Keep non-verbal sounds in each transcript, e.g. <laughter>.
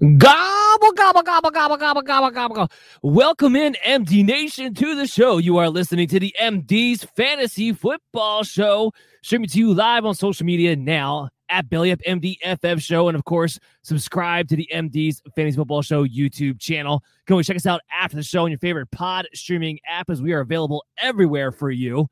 Gobble, gobble, gobble, gobble, gobble, gobble, gobble, gobble. Welcome in, MD Nation, to the show. You are listening to the MD's Fantasy Football Show, streaming to you live on social media now at Belly Up MD FF Show. And of course, subscribe to the MD's Fantasy Football Show YouTube channel. Can always check us out after the show on your favorite pod streaming app as we are available everywhere for you.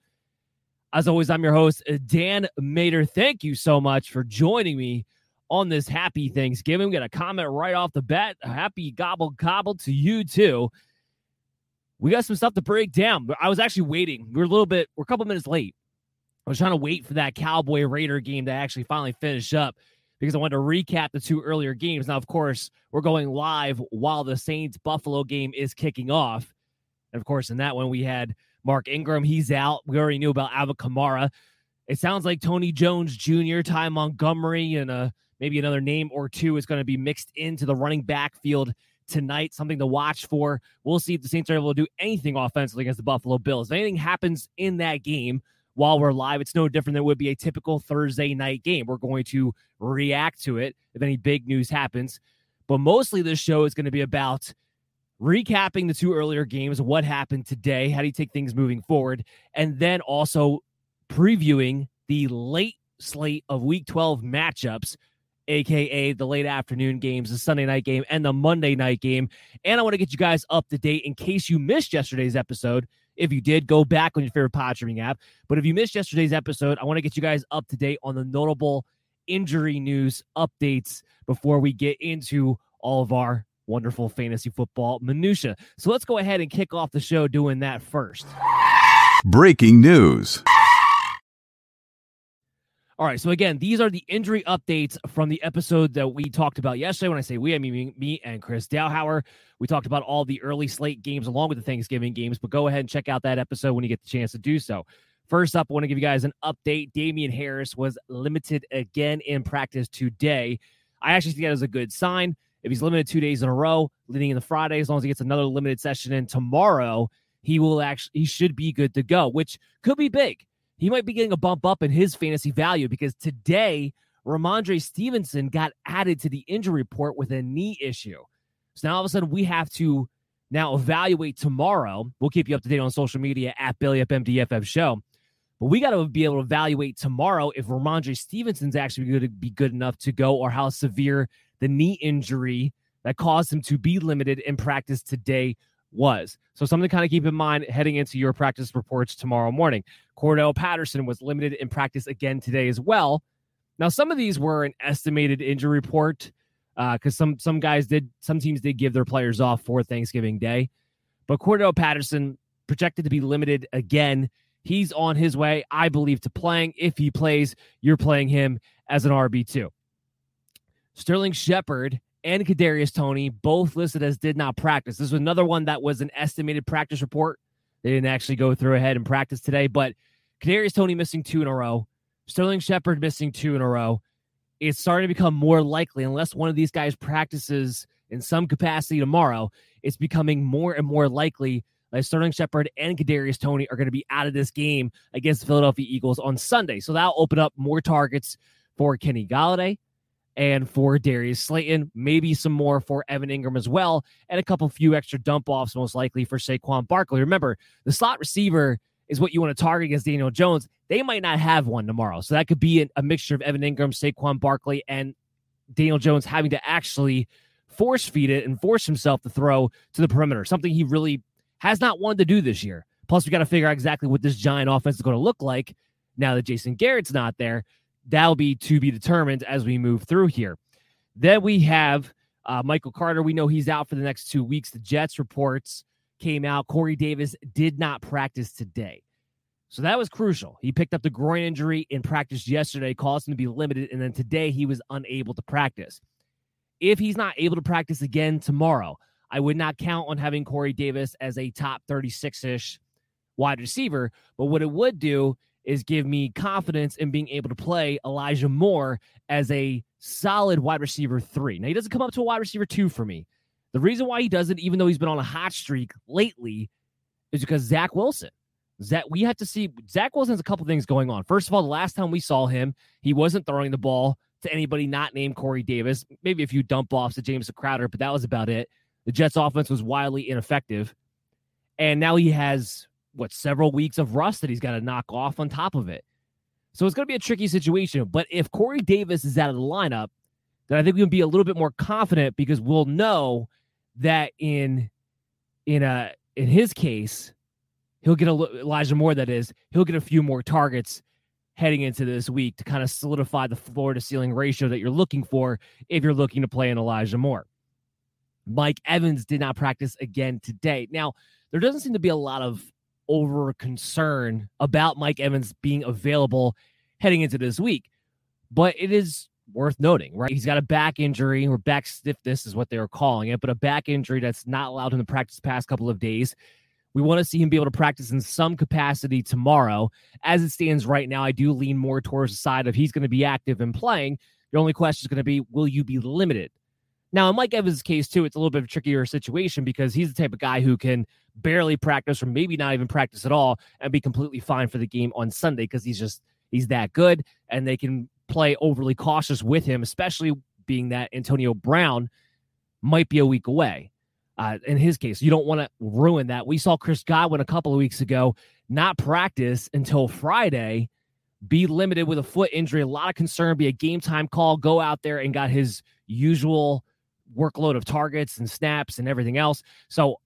As always, I'm your host, Dan Mater. Thank you so much for joining me on this happy Thanksgiving. We got a comment right off the bat. Happy gobble gobble to you too. We got some stuff to break down. I was actually waiting. We are a little bit, we're a couple minutes late. I was trying to wait for that Cowboy Raider game to actually finally finish up because I wanted to recap the two earlier games. Now, of course, we're going live while the Saints Buffalo game is kicking off. And of course, in that one, we had Mark Ingram. He's out. We already knew about Alvin Kamara. It sounds like Tony Jones Jr., Ty Montgomery, and uh, maybe another name or two is going to be mixed into the running back field tonight. Something to watch for. We'll see if the Saints are able to do anything offensively against the Buffalo Bills. If anything happens in that game while we're live, it's no different than would be a typical Thursday night game. We're going to react to it if any big news happens. But mostly this show is going to be about recapping the two earlier games, what happened today, how do you take things moving forward, and then also previewing the late slate of week 12 matchups, aka the late afternoon games, the Sunday night game, and the Monday night game. And I want to get you guys up to date in case you missed yesterday's episode. If you did, go back on your favorite pod streaming app. But if you missed yesterday's episode, I want to get you guys up to date on the notable injury news updates before we get into all of our wonderful fantasy football minutia. So let's go ahead and kick off the show doing that first. Breaking news. All right. So again, these are the injury updates from the episode that we talked about yesterday. When I say we, I mean me and Chris Dowhauer. We talked about all the early slate games along with the Thanksgiving games, but go ahead and check out that episode when you get the chance to do so. First up, I want to give you guys an update. Damien Harris was limited again in practice today. I actually think that is a good sign. If he's limited two days in a row, leading in the Friday, as long as he gets another limited session in tomorrow, he will actually he should be good to go, which could be big he might be getting a bump up in his fantasy value because today Rhamondre Stevenson got added to the injury report with a knee issue. So now all of a sudden we have to now evaluate tomorrow. We'll keep you up to date on social media at Belly Up MDFF Show. But we got to be able to evaluate tomorrow if Rhamondre Stevenson's actually going to be good enough to go or how severe the knee injury that caused him to be limited in practice today was. So something to kind of keep in mind heading into your practice reports tomorrow morning. Cordarrelle Patterson was limited in practice again today as well. Now, some of these were an estimated injury report uh because uh, some some guys did some teams did give their players off for Thanksgiving Day, but Cordarrelle Patterson projected to be limited again. He's on his way, I believe, to playing. If he plays, you're playing him as an RB two. Sterling Shepard and Kadarius Toney, both listed as did not practice. This was another one that was an estimated practice report. They didn't actually go through ahead and practice today, but Kadarius Toney missing two in a row. Sterling Shepard missing two in a row. It's starting to become more likely, unless one of these guys practices in some capacity tomorrow, it's becoming more and more likely that Sterling Shepard and Kadarius Toney are going to be out of this game against the Philadelphia Eagles on Sunday. So that'll open up more targets for Kenny Golladay and for Darius Slayton, maybe some more for Evan Engram as well, and a couple few extra dump offs, most likely for Saquon Barkley. Remember, the slot receiver is what you want to target against Daniel Jones. They might not have one tomorrow. So that could be a, mixture of Evan Engram, Saquon Barkley, and Daniel Jones having to actually force feed it and force himself to throw to the perimeter, something he really has not wanted to do this year. Plus, we got to figure out exactly what this giant offense is going to look like now that Jason Garrett's not there. That'll be to be determined as we move through here. Then we have uh, Michael Carter. We know he's out for the next two weeks. The Jets reports came out. Corey Davis did not practice today. So that was crucial. He picked up the groin injury in practice yesterday, caused him to be limited, and then today he was unable to practice. If he's not able to practice again tomorrow, I would not count on having Corey Davis as a top 36 ish wide receiver. But what it would do is give me confidence in being able to play Elijah Moore as a solid wide receiver three. Now, he doesn't come up to a wide receiver two for me. The reason why he doesn't, even though he's been on a hot streak lately, is because Zach Wilson. Zach, we have to see Zach Wilson has a couple things going on. First of all, the last time we saw him, he wasn't throwing the ball to anybody not named Corey Davis. Maybe a few dump offs to James Crowder, but that was about it. The Jets offense was wildly ineffective. And now he has what several weeks of rust that he's got to knock off on top of it. So it's going to be a tricky situation. But if Corey Davis is out of the lineup, then I think we can be a little bit more confident because we'll know that in in a in his case, he'll get a Elijah Moore. That is, he'll get a few more targets heading into this week to kind of solidify the floor to ceiling ratio that you're looking for if you're looking to play an Elijah Moore. Mike Evans did not practice again today. Now, there doesn't seem to be a lot of over concern about Mike Evans being available heading into this week, but it is worth noting, right? He's got a back injury or back stiffness is what they were calling it, but a back injury that's not allowed him to practice past couple of days. We want to see him be able to practice in some capacity tomorrow. As it stands right now, I do lean more towards the side of he's going to be active and playing. The only question is going to be, will you be limited? Now, in Mike Evans' case, too, it's a little bit of a trickier situation because he's the type of guy who can barely practice or maybe not even practice at all and be completely fine for the game on Sunday because he's just he's that good and they can play overly cautious with him, especially being that Antonio Brown might be a week away. Uh, in his case, you don't want to ruin that. We saw Chris Godwin a couple of weeks ago not practice until Friday, be limited with a foot injury, a lot of concern, be a game time call, go out there and got his usual workload of targets and snaps and everything else. So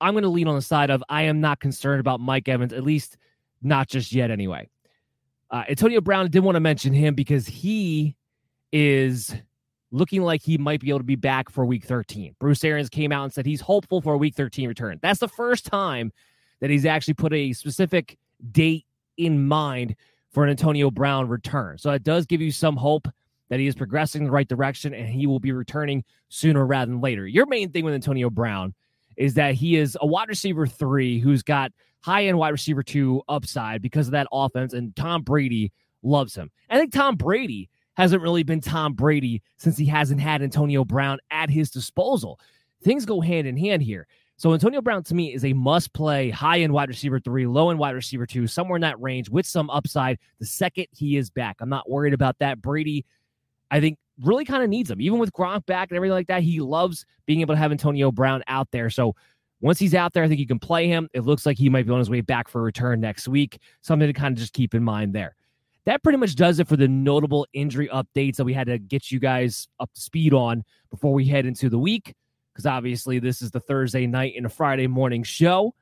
I'm going to lean on the side of I am not concerned about Mike Evans, at least not just yet, anyway. Uh, Antonio Brown did want to mention him because he is looking like he might be able to be back for week 13. Bruce Arians came out and said he's hopeful for a week 13 return. That's the first time that he's actually put a specific date in mind for an Antonio Brown return. So it does give you some hope that he is progressing in the right direction and he will be returning sooner rather than later. Your main thing with Antonio Brown is that he is a wide receiver three who's got high end wide receiver two upside because of that offense, and Tom Brady loves him. I think Tom Brady hasn't really been Tom Brady since he hasn't had Antonio Brown at his disposal. Things go hand in hand here. So Antonio Brown to me is a must play high end wide receiver three, low end wide receiver two, somewhere in that range with some upside the second he is back. I'm not worried about that. Brady, I think, really kind of needs him. Even with Gronk back and everything like that, he loves being able to have Antonio Brown out there. So once he's out there, I think you can play him. It looks like he might be on his way back for a return next week. Something to kind of just keep in mind there. That pretty much does it for the notable injury updates that we had to get you guys up to speed on before we head into the week because obviously this is the Thursday night and a Friday morning show.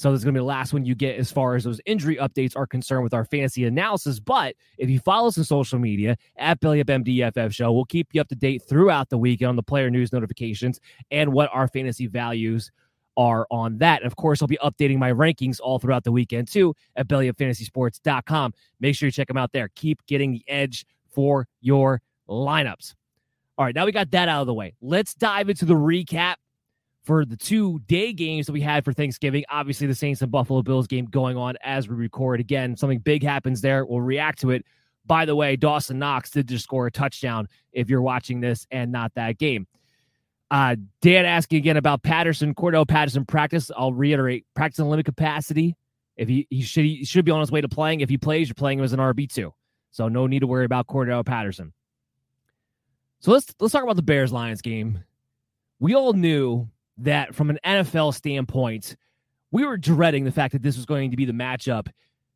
So is going to be the last one you get as far as those injury updates are concerned with our fantasy analysis. But if you follow us on social media at Belly Up MDFF Show, we'll keep you up to date throughout the week on the player news notifications and what our fantasy values are on that. And of course, I'll be updating my rankings all throughout the weekend too at bellyupfantasysports.com. Make sure you check them out there. Keep getting the edge for your lineups. All right, now we got that out of the way. Let's dive into the recap for the two day games that we had for Thanksgiving. Obviously, the Saints and Buffalo Bills game going on as we record. Again, something big happens there. We'll react to it. By the way, Dawson Knox did just score a touchdown if you're watching this and not that game. Uh, Dan asking again about Patterson, Cordarrelle Patterson practice. I'll reiterate practice in limited capacity. If he, he should he should be on his way to playing. If he plays, you're playing him as an RB2. So no need to worry about Cordarrelle Patterson. So let's let's talk about the Bears Lions game. We all knew that from an NFL standpoint, we were dreading the fact that this was going to be the matchup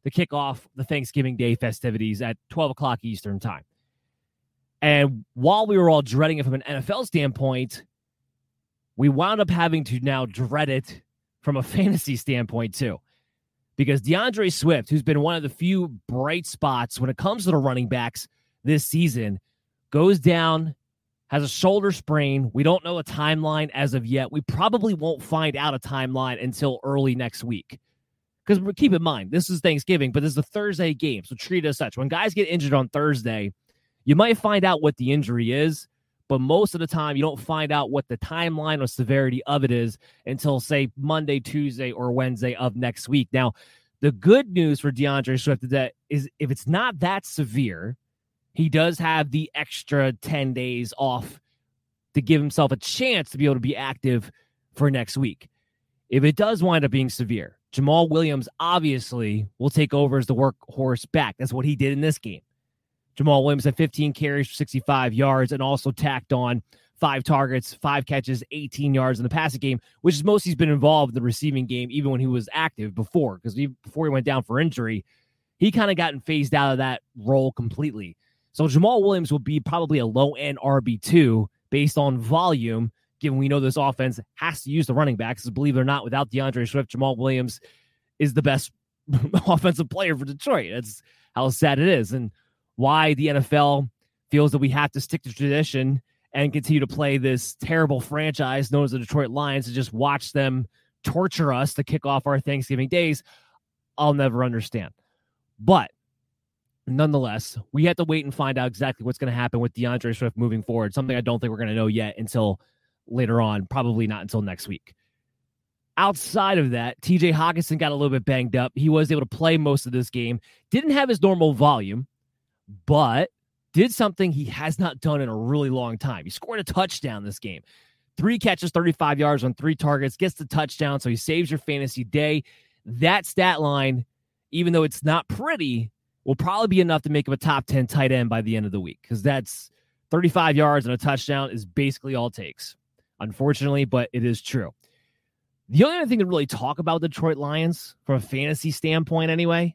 to kick off the Thanksgiving Day festivities at 12 o'clock Eastern time. And while we were all dreading it from an NFL standpoint, we wound up having to now dread it from a <laughs> fantasy standpoint too. Because DeAndre Swift, who's been one of the few bright spots when it comes to the running backs this season, goes down, has a shoulder sprain. We don't know a timeline as of yet. We probably won't find out a timeline until early next week. Because keep in mind, this is Thanksgiving, but this is a Thursday game. So treat it as such. When guys get injured on Thursday, you might find out what the injury is, but most of the time you don't find out what the timeline or severity of it is until, say, Monday, Tuesday, or Wednesday of next week. Now, the good news for DeAndre Swift is that is if it's not that severe, he does have the extra 10 days off to give himself a chance to be able to be active for next week. If it does wind up being severe, Jamaal Williams obviously will take over as the workhorse back. That's what he did in this game. Jamaal Williams had 15 carries for 65 yards and also tacked on five targets, five catches, 18 yards in the passing game, which is most he's been involved in the receiving game, even when he was active before, because before he went down for injury, he kind of gotten phased out of that role completely. So Jamaal Williams will be probably a low end RB2 based on volume, given we know this offense has to use the running backs. Believe it or not, without DeAndre Swift, Jamaal Williams is the best <laughs> offensive player for Detroit. That's how sad it is. And why the NFL feels that we have to stick to tradition and continue to play this terrible franchise known as the Detroit Lions and just watch them torture us to kick off our Thanksgiving days, I'll never understand. But nonetheless, we have to wait and find out exactly what's going to happen with DeAndre Swift moving forward. Something I don't think we're going to know yet until later on, probably not until next week. Outside of that, TJ Hockenson got a little bit banged up. He was able to play most of this game, didn't have his normal volume, but did something he has not done in a really long time. He scored a touchdown this game. Three catches, 35 yards on three targets, gets the touchdown, so he saves your fantasy day. That stat line, even though it's not pretty, will probably be enough to make him a top 10 tight end by the end of the week because that's 35 yards and a touchdown is basically all it takes. Unfortunately, but it is true. The only other thing to really talk about Detroit Lions from a fantasy standpoint, anyway,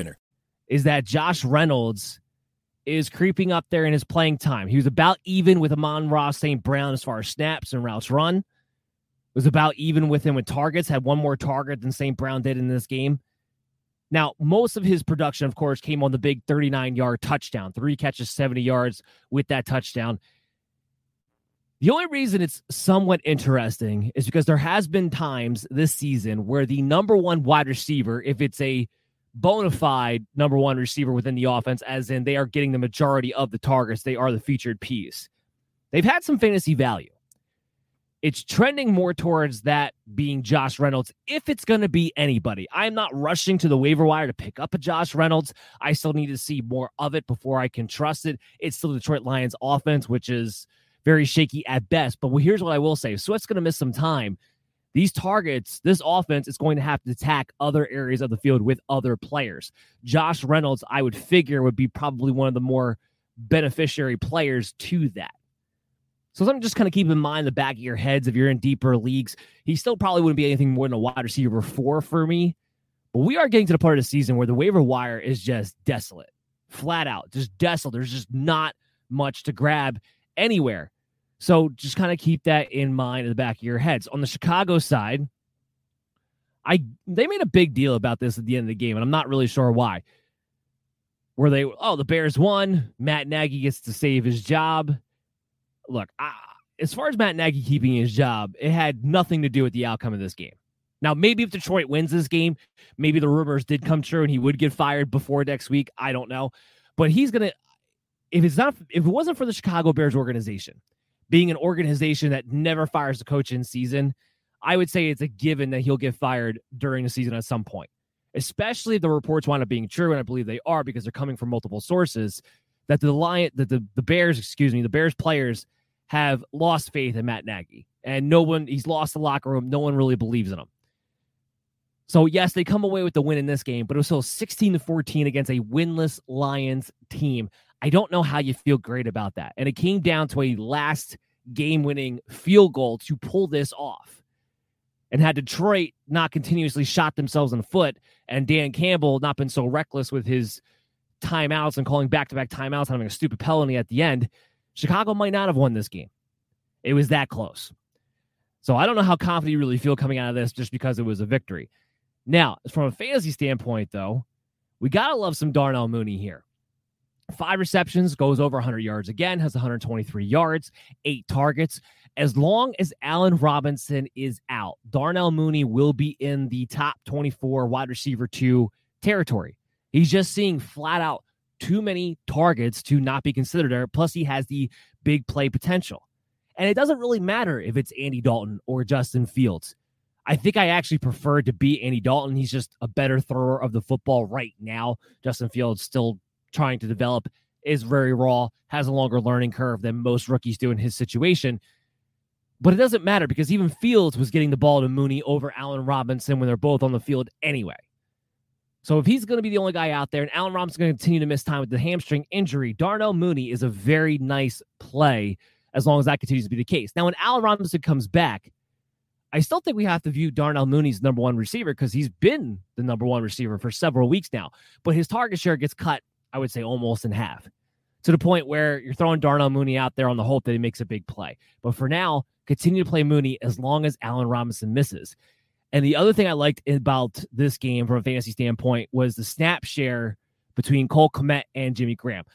is that Josh Reynolds is creeping up there in his playing time. He was about even with Amon-Ra St. Brown as far as snaps and routes run. It Was about even with him with targets, had one more target than St. Brown did in this game. Now, most of his production, of course, came on the big 39 yard touchdown, three catches, 70 yards with that touchdown. The only reason it's somewhat interesting is because there has been times this season where the number one wide receiver, if it's a bona fide number one receiver within the offense, as in they are getting the majority of the targets, they are the featured piece. They've had some fantasy value. It's trending more towards that being Josh Reynolds if it's going to be anybody. I'm not rushing to the waiver wire to pick up a Josh Reynolds. I still need to see more of it before I can trust it. It's still Detroit Lions offense, which is very shaky at best. But here's what I will say Swift's going to miss some time. These targets, this offense is going to have to attack other areas of the field with other players. Josh Reynolds, I would figure, would be probably one of the more beneficiary players to that. So something just kind of keep in mind the back of your heads if you're in deeper leagues. He still probably wouldn't be anything more than a wide receiver four for me. But we are getting to the part of the season where the waiver wire is just desolate, flat out, just desolate. There's just not much to grab anywhere. So just kind of keep that in mind in the back of your heads. On the Chicago side, I they made a big deal about this at the end of the game, and I'm not really sure why. Were they oh the Bears won, Matt Nagy gets to save his job. Look, I, as far as Matt Nagy keeping his job, it had nothing to do with the outcome of this game. Now, maybe if Detroit wins this game, maybe the rumors did come true and he would get fired before next week. I don't know, but he's gonna if it's not if it wasn't for the Chicago Bears organization being an organization that never fires a coach in season, I would say it's a given that he'll get fired during the season at some point. Especially if the reports wind up being true, and I believe they are because they're coming from multiple sources. That the Lion, that the, the Bears, excuse me, the Bears players have lost faith in Matt Nagy, and no one he's lost the locker room. No one really believes in him. So yes, they come away with the win in this game, but it was still 16 to 14 against a winless Lions team. I don't know how you feel great about that. And it came down to a last game winning field goal to pull this off. And had Detroit not continuously shot themselves in the foot and Dan Campbell not been so reckless with his timeouts and calling back to back timeouts, having a stupid penalty at the end, Chicago might not have won this game. It was that close. So I don't know how confident you really feel coming out of this just because it was a victory. Now, from a fantasy standpoint, though, we got to love some Darnell Mooney here. Five receptions, goes over 100 yards again, has 123 yards, eight targets. As long as Allen Robinson is out, Darnell Mooney will be in the top 24 wide receiver two territory. He's just seeing flat out too many targets to not be considered there. Plus, he has the big play potential. And it doesn't really matter if it's Andy Dalton or Justin Fields. I think I actually prefer to be Andy Dalton. He's just a better thrower of the football right now. Justin Fields still trying to develop, is very raw, has a longer learning curve than most rookies do in his situation. But it doesn't matter because even Fields was getting the ball to Mooney over Allen Robinson when they're both on the field anyway. So if he's going to be the only guy out there and Allen Robinson's going to continue to miss time with the hamstring injury, Darnell Mooney is a very nice play as long as that continues to be the case. Now, when Allen Robinson comes back, I still think we have to view Darnell Mooney's number one receiver because he's been the number one receiver for several weeks now. But his target share gets cut I would say almost in half to the point where you're throwing Darnell Mooney out there on the hope that he makes a big play. But for now, continue to play Mooney as long as Allen Robinson misses. And the other thing I liked about this game from a fantasy standpoint was the snap share between Cole Kmet and Jimmy Graham.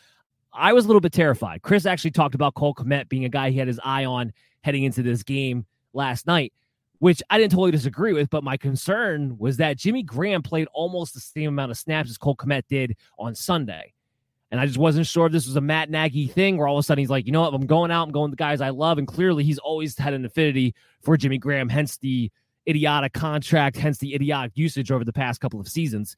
I was a little bit terrified. Chris actually talked about Cole Kmet being a guy he had his eye on heading into this game last night, which I didn't totally disagree with. But my concern was that Jimmy Graham played almost the same amount of snaps as Cole Kmet did on Sunday. And I just wasn't sure if this was a Matt Nagy thing where all of a sudden he's like, you know what, I'm going out, I'm going with the guys I love. And clearly he's always had an affinity for Jimmy Graham, hence the idiotic contract, hence the idiotic usage over the past couple of seasons.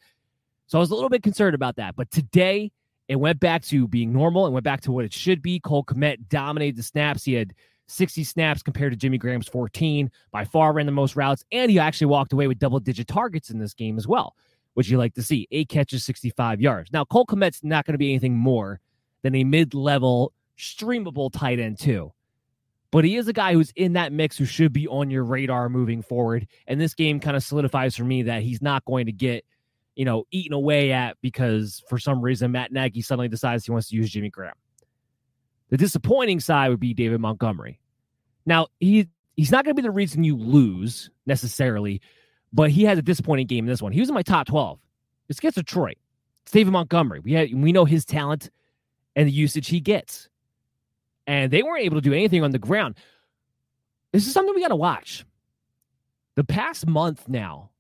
So I was a little bit concerned about that. But today it went back to being normal and went back to what it should be. Cole Kmet dominated the snaps. He had 60 snaps compared to Jimmy Graham's 14, by far ran the most routes, and he actually walked away with double digit targets in this game as well which you like to see. Eight catches, 65 yards. Now, Cole Kmet's not going to be anything more than a mid level, streamable tight end, too. But he is a guy who's in that mix who should be on your radar moving forward. And this game kind of solidifies for me that he's not going to get, you know, eaten away at because for some reason Matt Nagy suddenly decides he wants to use Jimmy Graham. The disappointing side would be David Montgomery. Now, he he's not going to be the reason you lose necessarily, but he had a disappointing game in this one. He was in my top 12. It's against Detroit. Stephen Montgomery. We had we know his talent and the usage he gets. And they weren't able to do anything on the ground. this is something we got to watch. The past month now,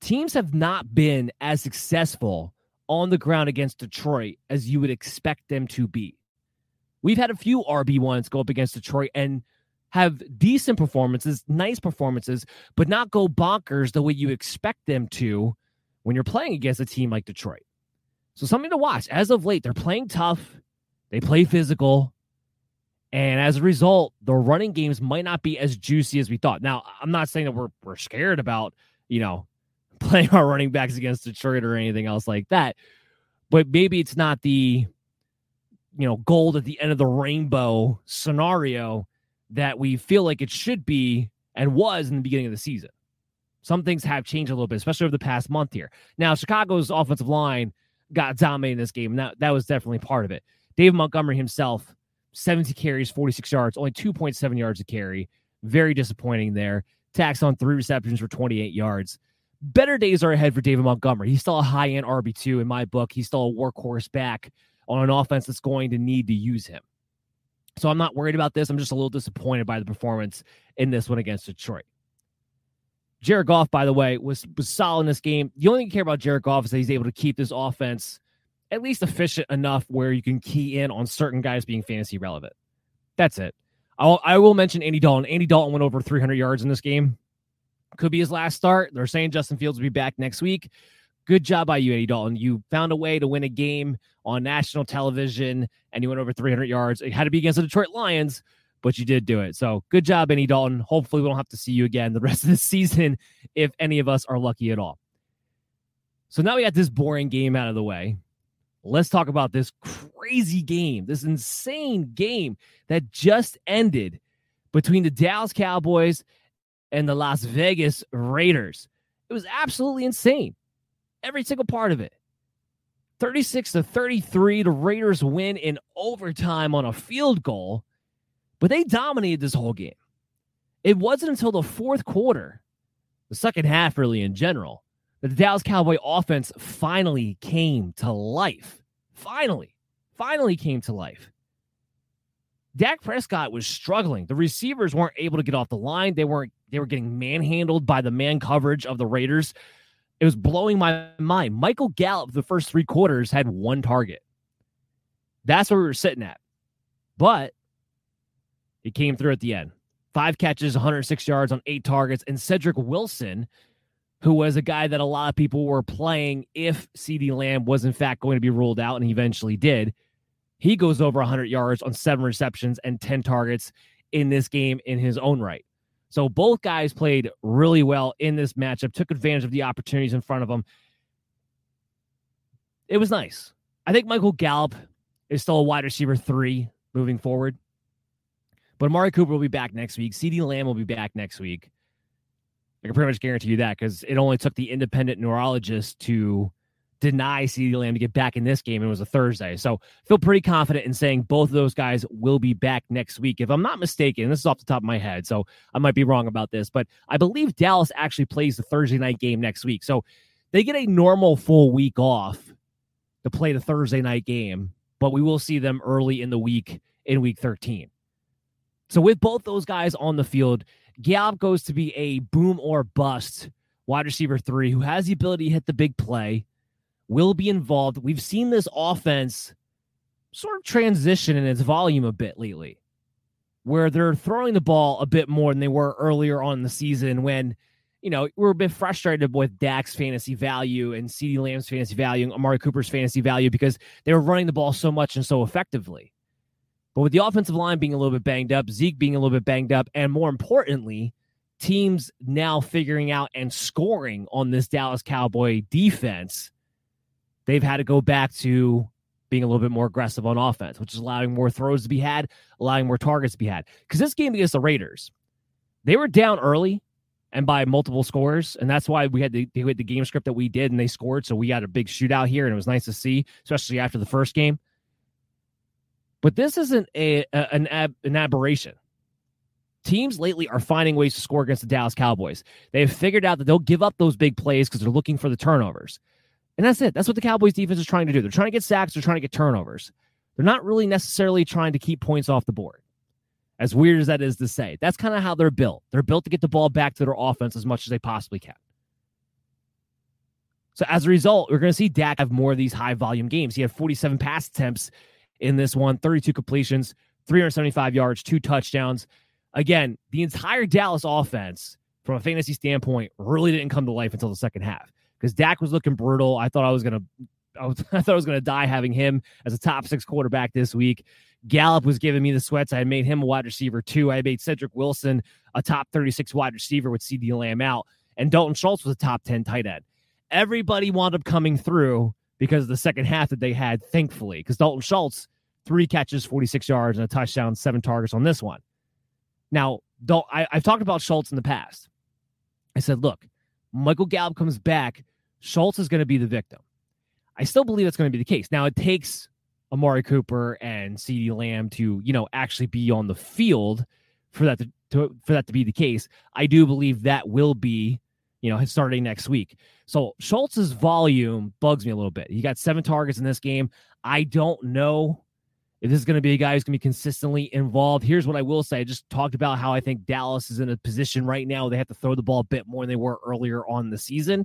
teams have not been as successful on the ground against Detroit as you would expect them to be. We've had a few RB1s go up against Detroit and have decent performances, nice performances, but not go bonkers the way you expect them to when you're playing against a team like Detroit. So something to watch. As of late, they're playing tough, they play physical, and as a result, the running games might not be as juicy as we thought. Now, I'm not saying that we're we're scared about, you know, <laughs> playing our running backs against Detroit or anything else like that. But maybe it's not the you know, gold at the end of the rainbow scenario that we feel like it should be and was in the beginning of the season. Some things have changed a little bit, especially over the past month here. Now, Chicago's offensive line got dominated in this game, and that, that was definitely part of it. David Montgomery himself, 70 carries, 46 yards, only 2.7 yards a carry. Very disappointing there. Tacks on three receptions for 28 yards. Better days are ahead for David Montgomery. He's still a high end RB2 in my book. He's still a workhorse back on an offense that's going to need to use him. So I'm not worried about this. I'm just a little disappointed by the performance in this one against Detroit. Jared Goff, by the way, was was solid in this game. The only thing you care about Jared Goff is that he's able to keep this offense at least efficient enough where you can key in on certain guys being fantasy relevant. That's it. I'll, I will mention Andy Dalton. Andy Dalton went over 300 yards in this game. Could be his last start. They're saying Justin Fields will be back next week. Good job by you, Andy Dalton. You found a way to win a game on national television and you went over 300 yards. It had to be against the Detroit Lions, but you did do it. So good job, Andy Dalton. Hopefully, we don't have to see you again the <laughs> rest of the season if any of us are lucky at all. So now we got this boring game out of the way. Let's talk about this crazy game, this insane game that just ended between the Dallas Cowboys and the Las Vegas Raiders. It was absolutely insane. Every single part of it. 36 to 33, the Raiders win in overtime on a field goal, but they dominated this whole game. It wasn't until the fourth quarter, the second half, really in general, that the Dallas Cowboy offense finally came to life. Finally, finally came to life. Dak Prescott was struggling. The receivers weren't able to get off the line. They weren't they were getting manhandled by the man coverage of the Raiders. It was blowing my mind. Michael Gallup, the first three quarters, had one target. That's where we were sitting at. But he came through at the end. Five catches, 106 yards on eight targets. And Cedric Wilson, who was a guy that a lot of people were playing if CeeDee Lamb was in fact going to be ruled out, and he eventually did. He goes over 100 yards on seven receptions and 10 targets in this game in his own right. So both guys played really well in this matchup, took advantage of the opportunities in front of them. It was nice. I think Michael Gallup is still a wide receiver three moving forward. But Amari Cooper will be back next week. CeeDee Lamb will be back next week. I can pretty much guarantee you that because it only took the independent neurologist to deny CeeDee Lamb to get back in this game. It was a Thursday. So feel pretty confident in saying both of those guys will be back next week. If I'm not mistaken, this is off the top of my head, so I might be wrong about this, but I believe Dallas actually plays the Thursday night game next week. So they get a normal full week off to play the Thursday night game, but we will see them early in the week in week 13. So with both those guys on the field, Gallup goes to be a boom or bust wide receiver three who has the ability to hit the big play will be involved. We've seen this offense sort of transition in its volume a bit lately, where they're throwing the ball a bit more than they were earlier on in the season when, you know, we are a bit frustrated with Dak's fantasy value and CeeDee Lamb's fantasy value and Amari Cooper's fantasy value because they were running the ball so much and so effectively. But with the offensive line being a little bit banged up, Zeke being a little bit banged up, and more importantly, teams now figuring out and scoring on this Dallas Cowboy defense, they've had to go back to being a little bit more aggressive on offense, which is allowing more throws to be had, allowing more targets to be had. Because this game against the Raiders, they were down early and by multiple scores, and that's why we had the, we had the game script that we did, and they scored. So we had a big shootout here, and it was nice to see, especially after the first game. But this isn't a, a an ab, an aberration. Teams lately are finding ways to score against the Dallas Cowboys. They've figured out that they'll give up those big plays because they're looking for the turnovers. And that's it. That's what the Cowboys defense is trying to do. They're trying to get sacks, they're trying to get turnovers. They're not really necessarily trying to keep points off the board. As weird as that is to say, that's kind of how they're built. They're built to get the ball back to their offense as much as they possibly can. So as a result, we're going to see Dak have more of these high volume games. He had 47 pass attempts in this one, 32 completions, 375 yards, two touchdowns. Again, the entire Dallas offense, from a fantasy standpoint, really didn't come to life until the second half because Dak was looking brutal. I thought I was to. I, was, <laughs> I thought I was to die having him as a top six quarterback this week. Gallup was giving me the sweats. I had made him a wide receiver two. I made Cedric Wilson a top 36 wide receiver with CeeDee Lamb out, and Dalton Schultz was a top 10 tight end. Everybody wound up coming through because of the second half that they had, thankfully, because Dalton Schultz, three catches, 46 yards, and a touchdown, seven targets on this one. Now, don't, I, I've talked about Schultz in the past. I said, look, Michael Gallup comes back, Schultz is going to be the victim. I still believe that's going to be the case. Now, it takes Amari Cooper and CeeDee Lamb to, you know, actually be on the field for that to, to, for that to be the case. I do believe that will be, you know, starting next week. So Schultz's volume bugs me a little bit. He got seven targets in this game. I don't know if this is going to be a guy who's going to be consistently involved. Here's what I will say. I just talked about how I think Dallas is in a position right now they have to throw the ball a bit more than they were earlier on the season.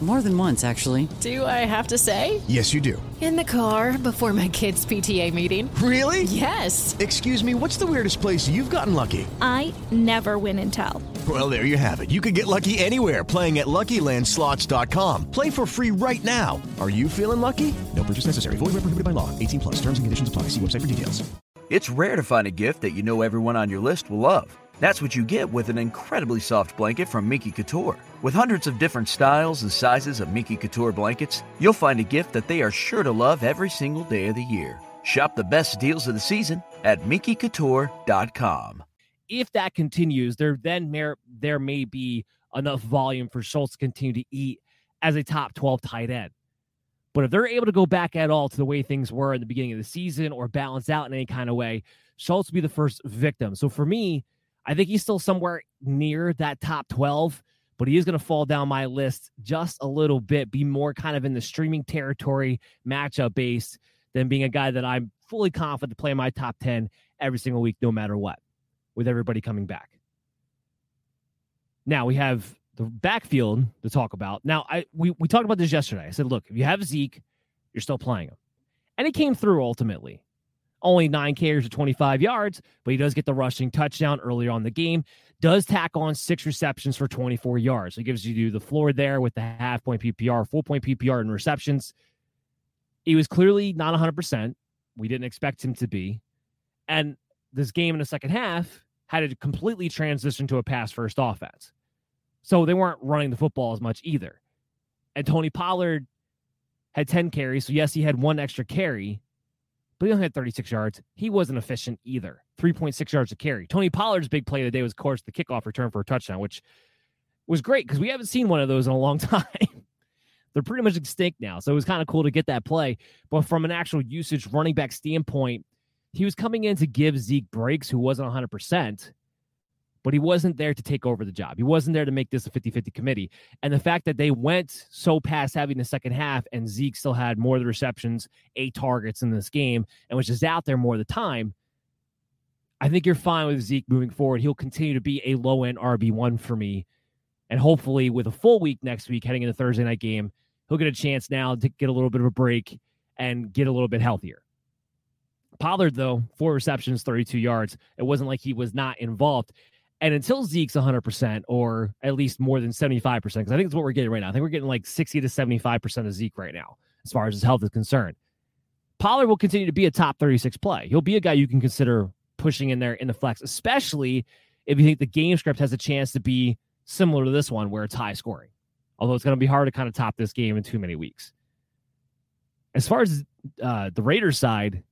More than once, actually. Do I have to say? Yes, you do. In the car before my kids' PTA meeting. Really? Yes. Excuse me, what's the weirdest place you've gotten lucky? I never win and tell. Well, there you have it. You can get lucky anywhere playing at LuckyLandSlots.com. Play for free right now. Are you feeling lucky? No purchase necessary. Void where prohibited by law. 18 plus. Terms and conditions apply. See website for details. It's rare to find a gift that you know everyone on your list will love. That's what you get with an incredibly soft blanket from Minky Couture. With hundreds of different styles and sizes of Minky Couture blankets, you'll find a gift that they are sure to love every single day of the year. Shop the best deals of the season at MinkyCouture.com. If that continues, there then may, there may be enough volume for Schultz to continue to eat as a top 12 tight end. But if they're able to go back at all to the way things were in the beginning of the season or balance out in any kind of way, Schultz will be the first victim. So for me, I think he's still somewhere near that top 12, but he is going to fall down my list just a little bit, be more kind of in the streaming territory, matchup based, than being a guy that I'm fully confident to play in my top 10 every single week, no matter what, with everybody coming back. Now we have the backfield to talk about. Now, I we, we talked about this yesterday. I said, look, if you have Zeke, you're still playing him. And he came through ultimately. Only nine carries or 25 yards, but he does get the rushing touchdown earlier on the game. Does tack on six receptions for 24 yards. It gives you the floor there with the half point PPR, full point PPR in receptions. He was clearly not 100%. We didn't expect him to be. And this game in the second half had to completely transition to a pass first offense. So they weren't running the football as much either. And Tony Pollard had 10 carries. So, yes, he had one extra carry, but he only had 36 yards. He wasn't efficient either. 3.6 yards to carry. Tony Pollard's big play of the day was, of course, the kickoff return for a touchdown, which was great because we haven't seen one of those in a long <laughs> time. They're pretty much extinct now. So it was kind of cool to get that play. But from an actual usage running back standpoint, he was coming in to give Zeke breaks, who wasn't 100% but he wasn't there to take over the job. He wasn't there to make this a 50 50 committee. And the fact that they went so past having the second half and Zeke still had more of the receptions, eight targets in this game, and was just out there more of the time, I think you're fine with Zeke moving forward. He'll continue to be a low end RB1 for me. And hopefully, with a full week next week heading into Thursday night game, he'll get a chance now to get a little bit of a break and get a little bit healthier. Pollard, though, four receptions, 32 yards. It wasn't like he was not involved. And until Zeke's 100% or at least more than 75%, because I think that's what we're getting right now. I think we're getting like 60 to 75% of Zeke right now, as far as his health is concerned. Pollard will continue to be a top 36 play. He'll be a guy you can consider pushing in there in the flex, especially if you think the game script has a chance to be similar to this one where it's high scoring. Although it's going to be hard to kind of top this game in too many weeks. As far as uh, the Raiders side,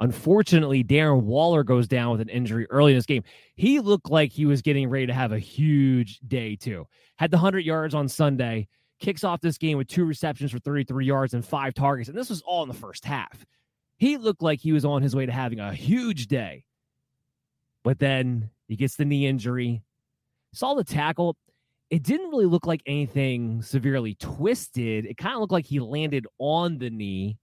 Unfortunately, Darren Waller goes down with an injury early in this game. He looked like he was getting ready to have a huge day, too. Had the 100 yards on Sunday, kicks off this game with two receptions for 33 yards and five targets. And this was all in the first half. He looked like he was on his way to having a huge day. But then he gets the knee injury. Saw the tackle. it didn't really look like anything severely twisted. It kind of looked like he landed on the knee,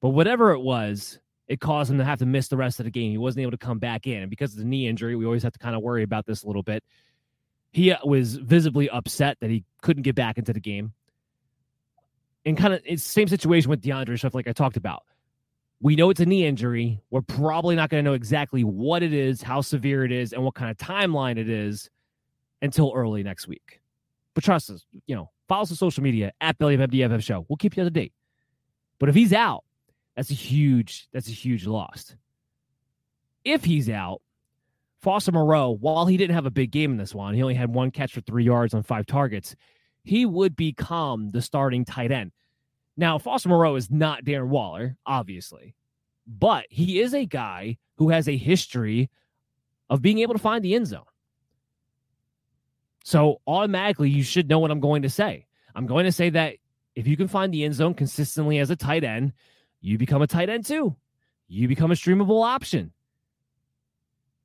but whatever it was, it caused him to have to miss the rest of the game. He wasn't able to come back in. And because of the knee injury, we always have to kind of worry about this a little bit. He uh, was visibly upset that he couldn't get back into the game. And kind of it's the same situation with DeAndre Swift, like I talked about. We know it's a knee injury. We're probably not going to know exactly what it is, how severe it is, and what kind of timeline it is until early next week. But trust us, you know, follow us on social media at Belly Up MDFF Show. We'll keep you up to date. But if he's out, that's a huge, that's a huge loss. If he's out, Foster Moreau, while he didn't have a big game in this one, he only had one catch for three yards on five targets. He would become the starting tight end. Now, Foster Moreau is not Darren Waller, obviously, but he is a guy who has a history of being able to find the end zone. So automatically, you should know what I'm going to say. I'm going to say that if you can find the end zone consistently as a tight end, you become a tight end too. You become a streamable option.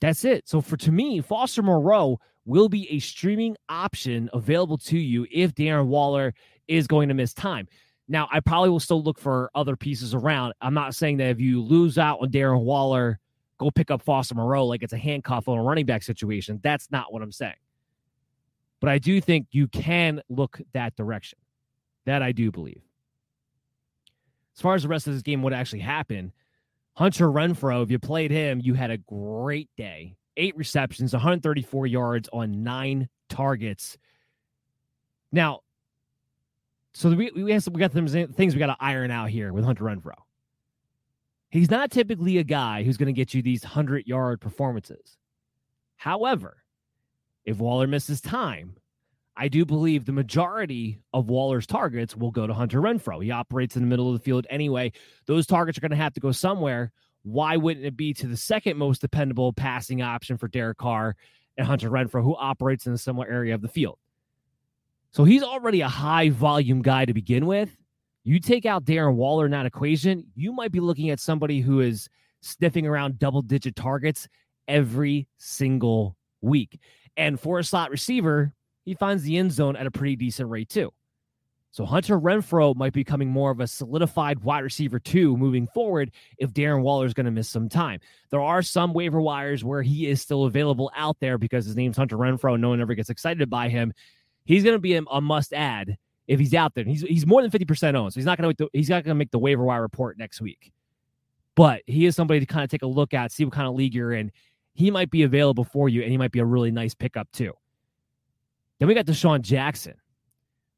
That's it. So for to me, Foster Moreau will be a streaming option available to you if Darren Waller is going to miss time. Now, I probably will still look for other pieces around. I'm not saying that if you lose out on Darren Waller, go pick up Foster Moreau like it's a handcuff on a running back situation. That's not what I'm saying. But I do think you can look that direction. That I do believe. As far as the rest of this game, what actually happened, Hunter Renfrow, if you played him, you had a great day. Eight receptions, 134 yards on nine targets. Now, so we, we, have, we got some things we got to iron out here with Hunter Renfrow. He's not typically a guy who's going to get you these 100 yard performances. However, if Waller misses time, I do believe the majority of Waller's targets will go to Hunter Renfrow. He operates in the middle of the field anyway. Those targets are going to have to go somewhere. Why wouldn't it be to the second most dependable passing option for Derek Carr and Hunter Renfro, who operates in a similar area of the field? So he's already a high volume guy to begin with. You take out Darren Waller in that equation, you might be looking at somebody who is sniffing around double digit targets every single week. And for a slot receiver, he finds the end zone at a pretty decent rate too. So Hunter Renfrow might be becoming more of a solidified wide receiver too moving forward if Darren Waller is going to miss some time. There are some waiver wires where he is still available out there because his name's Hunter Renfrow. No one ever gets excited by him. He's going to be a, a must add if he's out there. He's he's more than 50% owned. So he's not going to he's not going to make the waiver wire report next week. But he is somebody to kind of take a look at, see what kind of league you're in he might be available for you and he might be a really nice pickup too. Then we got DeSean Jackson.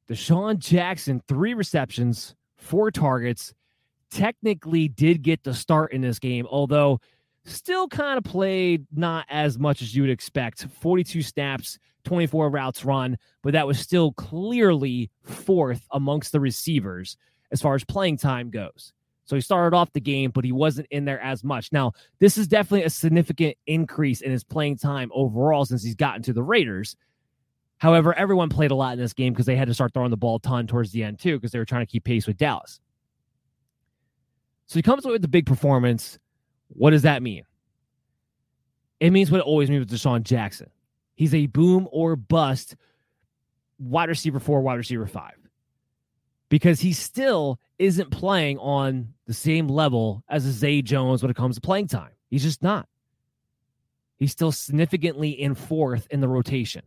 DeSean Jackson, three receptions, four targets, technically did get the start in this game, although still kind of played not as much as you would expect. 42 snaps, 24 routes run, but that was still clearly fourth amongst the receivers as far as playing time goes. So he started off the game, but he wasn't in there as much. Now, this is definitely a significant increase in his playing time overall since he's gotten to the Raiders. However, everyone played a lot in this game because they had to start throwing the ball a ton towards the end, too, because they were trying to keep pace with Dallas. So he comes with the big performance. What does that mean? It means what it always means with DeSean Jackson. He's a boom or bust wide receiver four, wide receiver five because he still isn't playing on the same level as a Zay Jones when it comes to playing time. He's just not. He's still significantly in fourth in the rotation.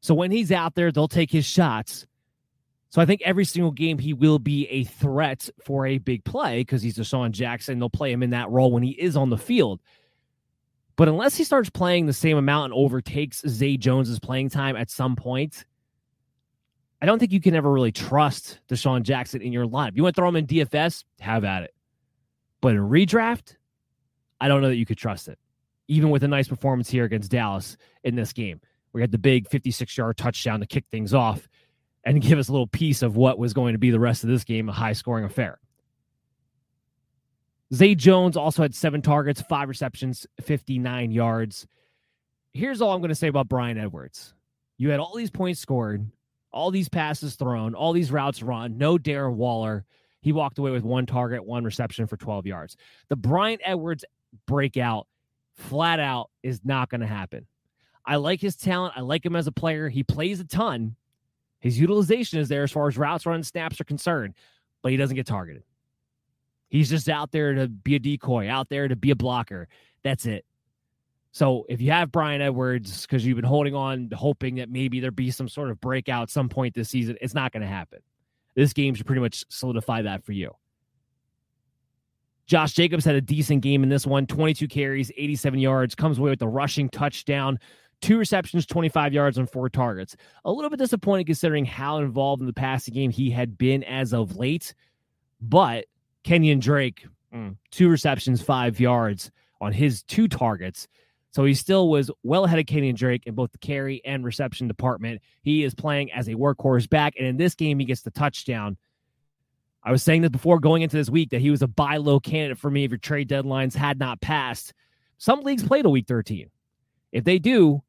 So when he's out there, they'll take his shots. So I think every single game he will be a threat for a big play because he's DeSean Jackson. They'll play him in that role when he is on the field. But unless he starts playing the same amount and overtakes Zay Jones's playing time at some point, I don't think you can ever really trust DeSean Jackson in your lineup. You want to throw him in DFS, have at it. But in redraft, I don't know that you could trust it. Even with a nice performance here against Dallas in this game, we had the big 56 yard touchdown to kick things off and give us a little piece of what was going to be the rest of this game, a high scoring affair. Zay Jones also had seven targets, five receptions, 59 yards. Here's all I'm going to say about Bryan Edwards. You had all these points scored, all these passes thrown, all these routes run, no Darren Waller. He walked away with one target, one reception for 12 yards. The Bryan Edwards breakout, flat out, is not going to happen. I like his talent. I like him as a player. He plays a ton. His utilization is there as far as routes run snaps are concerned, but he doesn't get targeted. He's just out there to be a decoy, out there to be a blocker. That's it. So if you have Bryan Edwards, because you've been holding on, hoping that maybe there be some sort of breakout some point this season, it's not going to happen. This game should pretty much solidify that for you. Josh Jacobs had a decent game in this one 22 carries, 87 yards, comes away with the rushing touchdown, two receptions, 25 yards on four targets. A little bit disappointed considering how involved in the passing game he had been as of late. But Kenyon Drake, mm, two receptions, five yards on his two targets. So he still was well ahead of Kenyon Drake in both the carry and reception department. He is playing as a workhorse back, and in this game, he gets the touchdown. I was saying this before going into this week that he was a buy low candidate for me if your trade deadlines had not passed. Some leagues play a week 13. If they do,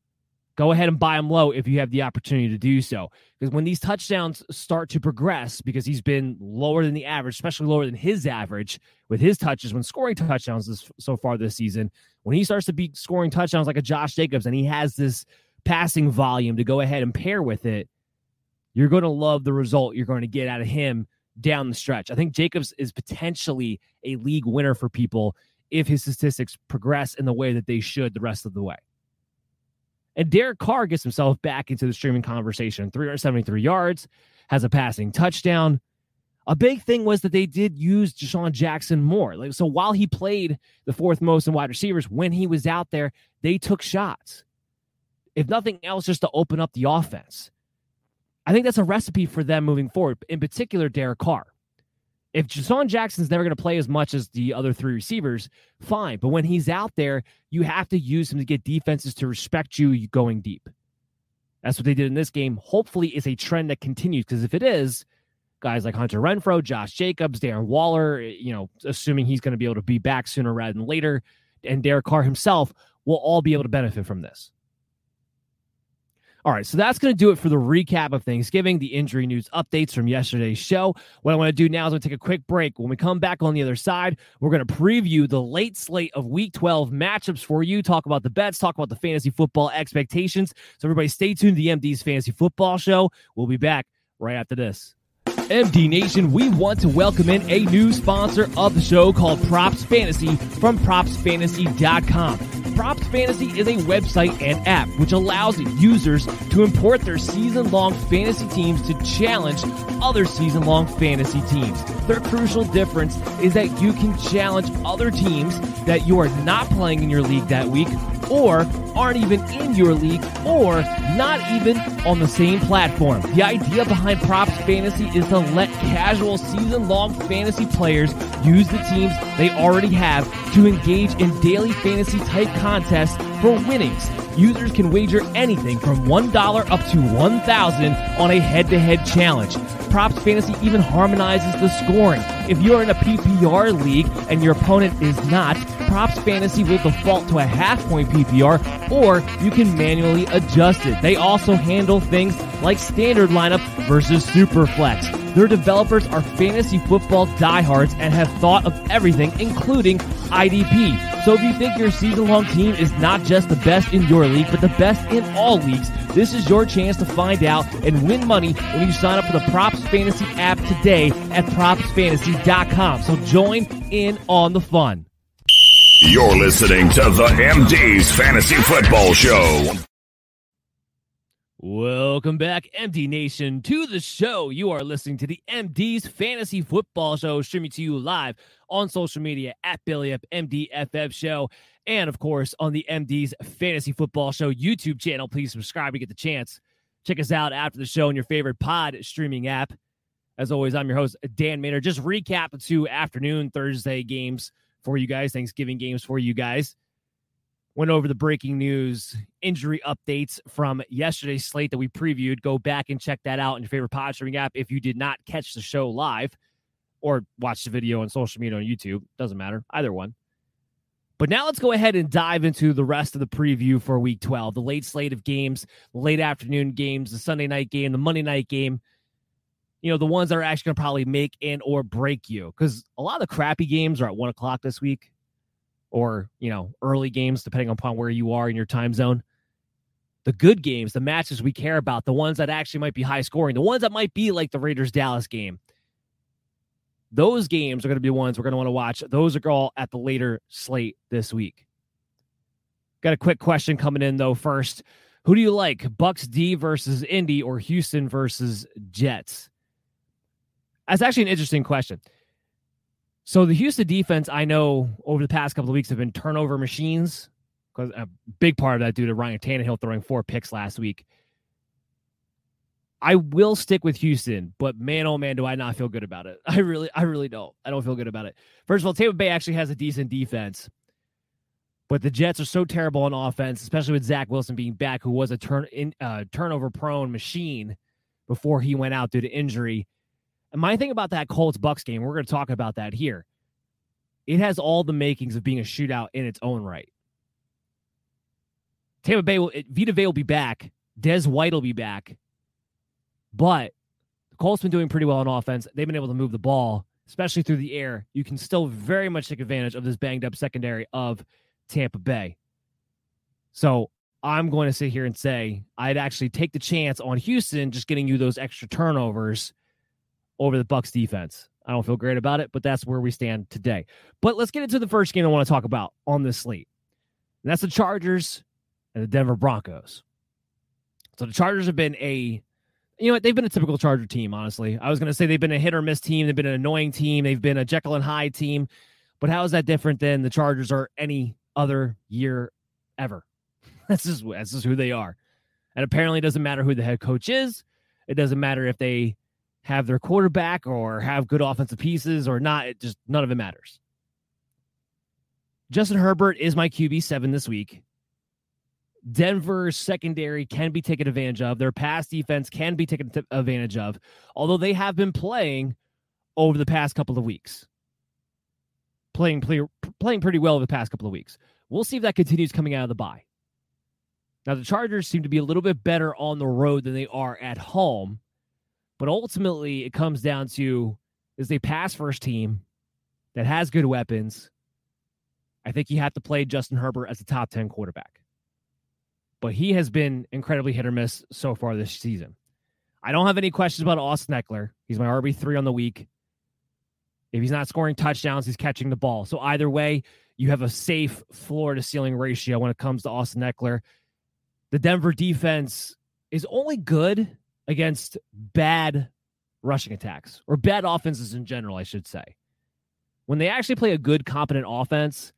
go ahead and buy him low if you have the opportunity to do so. Because when these touchdowns start to progress, because he's been lower than the average, especially lower than his average with his touches when scoring touchdowns this, so far this season, when he starts to be scoring touchdowns like a Josh Jacobs and he has this passing volume to go ahead and pair with it, you're going to love the result you're going to get out of him down the stretch. I think Jacobs is potentially a league winner for people if his statistics progress in the way that they should the rest of the way. And Derek Carr gets himself back into the streaming conversation 373 yards, has a passing touchdown. A big thing was that they did use DeSean Jackson more. Like so while he played the fourth most in wide receivers, when he was out there, they took shots. If nothing else, just to open up the offense. I think that's a recipe for them moving forward, in particular, Derek Carr. If DeSean Jackson's never going to play as much as the other three receivers, fine. But when he's out there, you have to use him to get defenses to respect you going deep. That's what they did in this game. Hopefully, it's a trend that continues because if it is, guys like Hunter Renfrow, Josh Jacobs, Darren Waller, eh, you know, assuming he's going to be able to be back sooner rather than later, and Derek Carr himself will all be able to benefit from this. All right, so that's going to do it for the recap of Thanksgiving, the injury news updates from yesterday's show. What I want to do now is I'm going to take a quick break. When we come back on the other side, we're going to preview the late slate of week 12 matchups for you, talk about the bets, talk about the fantasy football expectations. So, everybody, stay tuned to the MD's Fantasy Football Show. We'll be back right after this. MD Nation, we want to welcome in a new sponsor of the show called Props Fantasy from propsfantasy.com. Props Fantasy is a website and app which allows users to import their season long fantasy teams to challenge other season long fantasy teams. Their crucial difference is that you can challenge other teams that you are not playing in your league that week or aren't even in your league or not even on the same platform. The idea behind Props Fantasy is to let casual season long fantasy players use the teams they already have to engage in daily fantasy type contests for winnings. Users can wager anything from $1 up to 1000 on a head to head challenge. Props Fantasy even harmonizes the scoring. If you're in a PPR league and your opponent is not, Props Fantasy will default to a half point PPR or you can manually adjust it. They also handle things like standard lineup versus super flex. Their developers are fantasy football diehards and have thought of everything, including IDP. So if you think your season long team is not just the best in your league, but the best in all leagues, this is your chance to find out and win money when you sign up for the Props Fantasy app today at propsfantasy.com. So join in on the fun. You're listening to the MD's Fantasy Football Show. Welcome back, MD Nation, to the show. You are listening to the MD's Fantasy Football Show, streaming to you live on social media at Belly Up MDFF Show, and of course on the MD's Fantasy Football Show YouTube channel. Please subscribe to get the chance. Check us out after the show on your favorite pod streaming app. As always, I'm your host, Dan Maynard. Just recap the two afternoon Thursday games for you guys, Thanksgiving games for you guys. Went over the breaking news, injury updates from yesterday's slate that we previewed. Go back and check that out in your favorite pod streaming app if you did not catch the show live or watch the video on social media on YouTube. Doesn't matter, either one. But now let's go ahead and dive into the rest of the preview for week 12, the late slate of games, late afternoon games, the Sunday night game, the Monday night game. You know, the ones that are actually going to probably make and or break you because a lot of the crappy games are at one o'clock this week or, you know, early games, depending upon where you are in your time zone. the good games, the matches we care about, the ones that actually might be high scoring, the ones that might be like the Raiders Dallas game. Those games are going to be ones we're going to want to watch. Those are all at the later slate this week. Got a quick question coming in though. First, who do you like, Bucks D versus Indy or Houston versus Jets? That's actually an interesting question. So the Houston defense, I know over the past couple of weeks have been turnover machines because a big part of that due to Ryan Tannehill throwing four picks last week. I will stick with Houston, but man, oh man, do I not feel good about it. <laughs> I really, I really don't. I don't feel good about it. First of all, Tampa Bay actually has a decent defense, but the Jets are so terrible on offense, especially with Zach Wilson being back, who was a turn in uh, turnover prone machine before he went out due to injury. My thing about that Colts Bucks game, we're going to talk about that here. It has all the makings of being a shootout in its own right. Tampa Bay will Vita will be back. Des White will be back. But the Colts been doing pretty well on offense. They've been able to move the ball, especially through the air. You can still very much take advantage of this banged up secondary of Tampa Bay. So I'm going to sit here and say I'd actually take the chance on Houston just getting you those extra turnovers over the Bucks defense. I don't feel great about it, but that's where we stand today. But let's get into the first game I want to talk about on this slate. And that's the Chargers and the Denver Broncos. So the Chargers have been a you know what? They've been a typical Charger team, honestly. I was going to say they've been a hit or miss team. They've been an annoying team. They've been a Jekyll and Hyde team. But how is that different than the Chargers are any other year ever? That's just, that's just who they are. And apparently, it doesn't matter who the head coach is. It doesn't matter if they have their quarterback or have good offensive pieces or not. It just none of it matters. Justin Herbert is my QB seven this week. Denver's secondary can be taken advantage of. Their pass defense can be taken advantage of, although they have been playing over the past couple of weeks. Playing, play, playing pretty well over the past couple of weeks. We'll see if that continues coming out of the bye. Now, the Chargers seem to be a little bit better on the road than they are at home, but ultimately it comes down to is a pass first team that has good weapons. I think you have to play Justin Herbert as a top 10 quarterback but he has been incredibly hit or miss so far this season. I don't have any questions about Austin Ekeler. He's my RB3 on the week. If he's not scoring touchdowns, he's catching the ball. So either way, you have a safe floor to ceiling ratio when it comes to Austin Ekeler. The Denver defense is only good against bad rushing attacks or bad offenses in general, I should say. When they actually play a good, competent offense,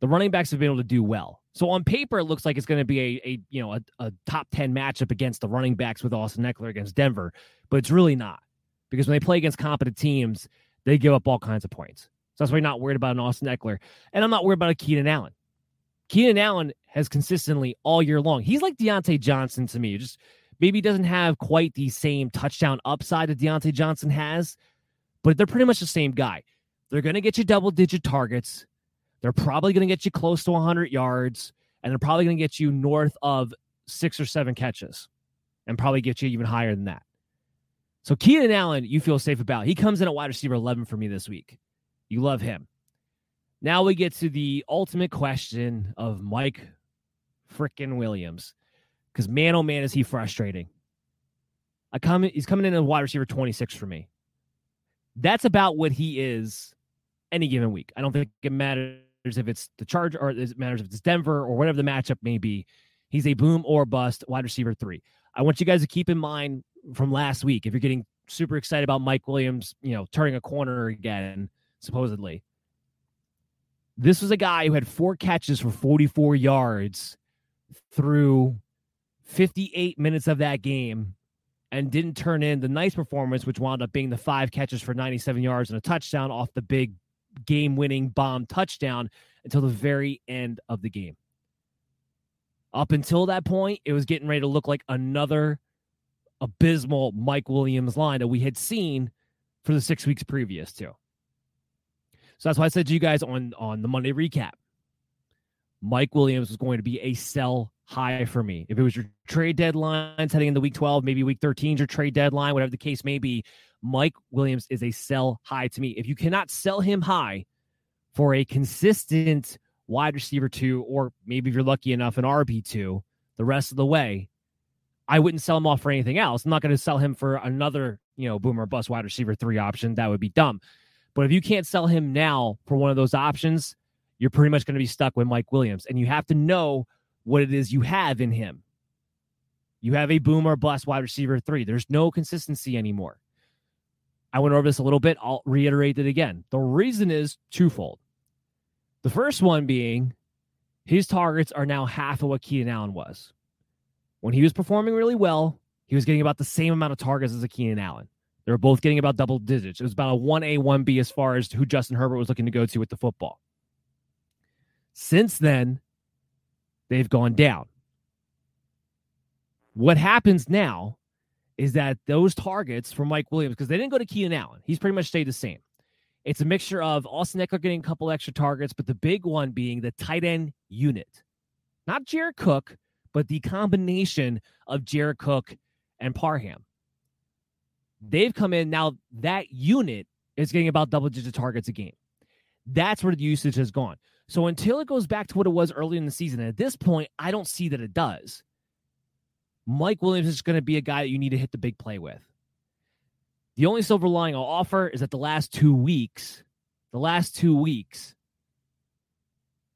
the running backs have been able to do well. So on paper, it looks like it's going to be a, a you know a, a, top ten matchup against the running backs with Austin Ekeler against Denver, but it's really not because when they play against competent teams, they give up all kinds of points. So that's why you're not worried about an Austin Ekeler, and I'm not worried about a Keenan Allen. Keenan Allen has consistently all year long. He's like Diontae Johnson to me. Just maybe doesn't have quite the same touchdown upside that Diontae Johnson has, but they're pretty much the same guy. They're going to get you double digit targets. They're probably going to get you close to 100 yards, and they're probably going to get you north of six or seven catches, and probably get you even higher than that. So Keenan Allen, you feel safe about. He comes in at wide receiver 11 for me this week. You love him. Now we get to the ultimate question of Mike frickin' Williams. Because man, oh man, is he frustrating. I come he's coming in at wide receiver 26 for me. That's about what he is any given week. I don't think it matters if it's the charge or it matters if it's Denver or whatever the matchup may be. He's a boom or bust wide receiver three. I want you guys to keep in mind from last week if you're getting super excited about Mike Williams, you know, turning a corner again, supposedly. This was a guy who had four catches for 44 yards through 58 minutes of that game and didn't turn in the nice performance, which wound up being the five catches for 97 yards and a touchdown off the big game winning bomb touchdown until the very end of the game. Up until that point, it was getting ready to look like another abysmal Mike Williams line that we had seen for the six weeks previous to. So that's why I said to you guys on, on the Monday recap Mike Williams was going to be a sell high for me. If it was your trade deadline heading into week 12, maybe week 13 your trade deadline, whatever the case may be, Mike Williams is a sell high to me. If you cannot sell him high for a consistent wide receiver two, or maybe if you're lucky enough, an RB two the rest of the way, I wouldn't sell him off for anything else. I'm not going to sell him for another, you know, boomer bust wide receiver three option. That would be dumb. But if you can't sell him now for one of those options, you're pretty much going to be stuck with Mike Williams. And you have to know what it is you have in him. You have a boomer bust wide receiver three. There's no consistency anymore. I went over this a little bit. I'll reiterate it again. The reason is twofold. The first one being his targets are now half of what Keenan Allen was. When he was performing really well, he was getting about the same amount of targets as a Keenan Allen. They were both getting about double digits. It was about a 1A, 1B as far as who Justin Herbert was looking to go to with the football. Since then, they've gone down. What happens now is that those targets for Mike Williams, because they didn't go to Keenan Allen, he's pretty much stayed the same. It's a mixture of Austin Ekeler getting a couple extra targets, but the big one being the tight end unit. Not Jared Cook, but the combination of Jared Cook and Parham. They've come in now, that unit is getting about double digit targets a game. That's where the usage has gone. So until it goes back to what it was early in the season, at this point, I don't see that it does. Mike Williams is going to be a guy that you need to hit the big play with. The only silver lining I'll offer is that the last two weeks, the last two weeks,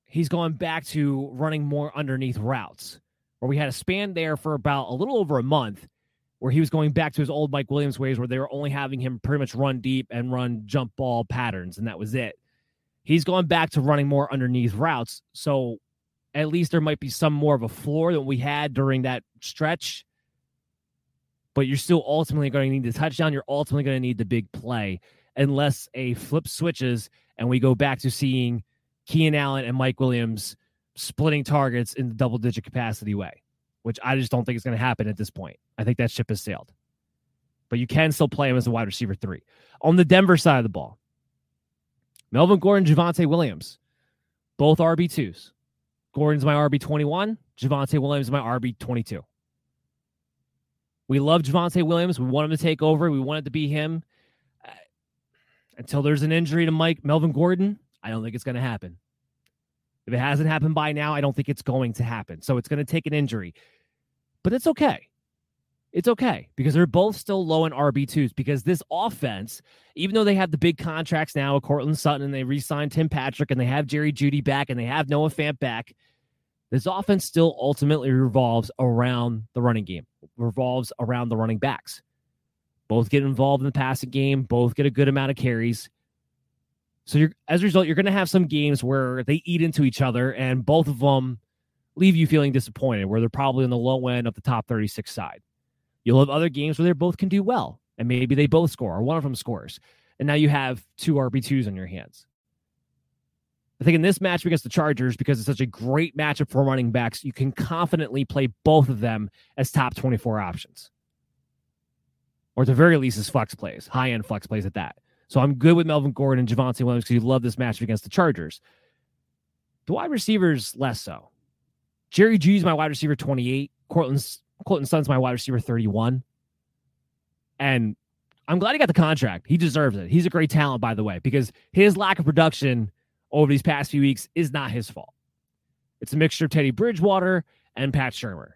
he's gone back to running more underneath routes, where we had a span there for about a little over a month where he was going back to his old Mike Williams ways, where they were only having him pretty much run deep and run jump ball patterns, and that was it. He's gone back to running more underneath routes. So at least there might be some more of a floor than we had during that stretch. But you're still ultimately going to need the touchdown. You're ultimately going to need the big play unless a flip switches and we go back to seeing Keenan Allen and Mike Williams splitting targets in the double digit capacity way, which I just don't think is going to happen at this point. I think that ship has sailed. But you can still play him as a wide receiver three. On the Denver side of the ball, Melvin Gordon, Javonte Williams, both RB2s. Gordon's my RB21. Javonte Williams is my RB22. We love Javonte Williams. We want him to take over. We want it to be him. Uh, until there's an injury to Mike Melvin Gordon, I don't think it's going to happen. If it hasn't happened by now, I don't think it's going to happen. So it's going to take an injury. But it's okay. It's okay because they're both still low in RB2s because this offense, even though they have the big contracts now with Courtland Sutton and they re signed Tim Patrick and they have Jerry Jeudy back and they have Noah Fant back, this offense still ultimately revolves around the running game, revolves around the running backs. Both get involved in the passing game, both get a good amount of carries. So you're, as a result, you're going to have some games where they eat into each other and both of them leave you feeling disappointed, where they're probably on the low end of the top 36 side. You'll have other games where they both can do well, and maybe they both score, or one of them scores. And now you have two RB2s on your hands. I think in this match against the Chargers, because it's such a great matchup for running backs, you can confidently play both of them as top 24 options. Or at the very least, as flex plays, high end flex plays at that. So I'm good with Melvin Gordon and Javonte Williams because you love this matchup against the Chargers. The wide receivers, less so. Jerry G's my wide receiver 28. Courtland's Courtland Sutton's my wide receiver 31. And I'm glad he got the contract. He deserves it. He's a great talent, by the way, because his lack of production over these past few weeks is not his fault. It's a mixture of Teddy Bridgewater and Pat Shurmur,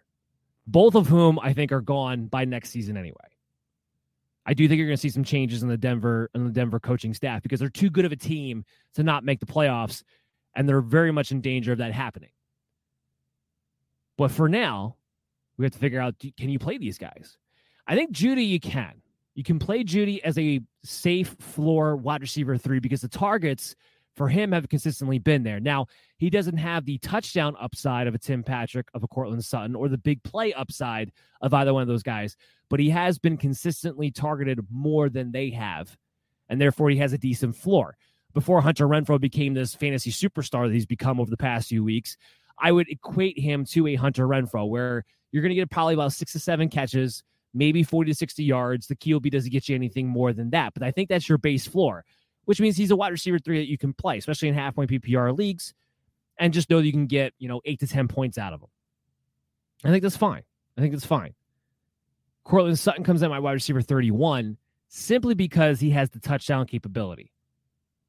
both of whom I think are gone by next season anyway. I do think you're going to see some changes in the Denver in the Denver coaching staff because they're too good of a team to not make the playoffs, and they're very much in danger of that happening. But for now, we have to figure out can you play these guys? I think Jeudy, you can. You can play Jeudy as a safe floor wide receiver three because the targets for him have consistently been there. Now, he doesn't have the touchdown upside of a Tim Patrick, of a Courtland Sutton, or the big play upside of either one of those guys, but he has been consistently targeted more than they have. And therefore, he has a decent floor. Before Hunter Renfrow became this fantasy superstar that he's become over the past few weeks, I would equate him to a Hunter Renfrow, where you're going to get probably about six to seven catches, maybe 40 to 60 yards. The QB doesn't get you anything more than that. But I think that's your base floor, which means he's a wide receiver three that you can play, especially in half point PPR leagues, and just know that you can get, you know, eight to 10 points out of him. I think that's fine. I think that's fine. Courtland Sutton comes in my wide receiver 31 simply because he has the touchdown capability,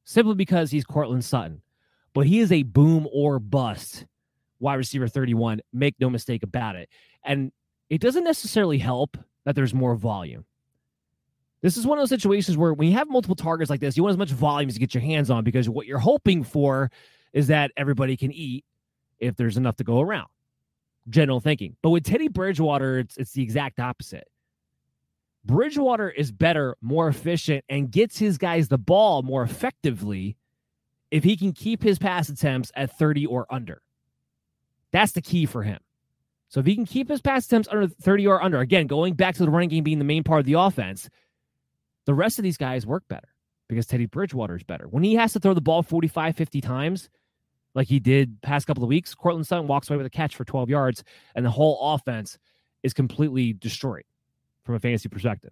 simply because he's Courtland Sutton. But he is a boom or bust wide receiver 31. Make no mistake about it. And it doesn't necessarily help that there's more volume. This is one of those situations where when you have multiple targets like this, you want as much volume as you get your hands on because what you're hoping for is that everybody can eat if there's enough to go around. General thinking. But with Teddy Bridgewater, it's, it's the exact opposite. Bridgewater is better, more efficient, and gets his guys the ball more effectively if he can keep his pass attempts at 30 or under. That's the key for him. So if he can keep his pass attempts under 30 or under, again, going back to the running game being the main part of the offense, the rest of these guys work better because Teddy Bridgewater is better. When he has to throw the ball 45, 50 times, like he did past couple of weeks, Courtland Sutton walks away with a catch for 12 yards, and the whole offense is completely destroyed from a fantasy perspective.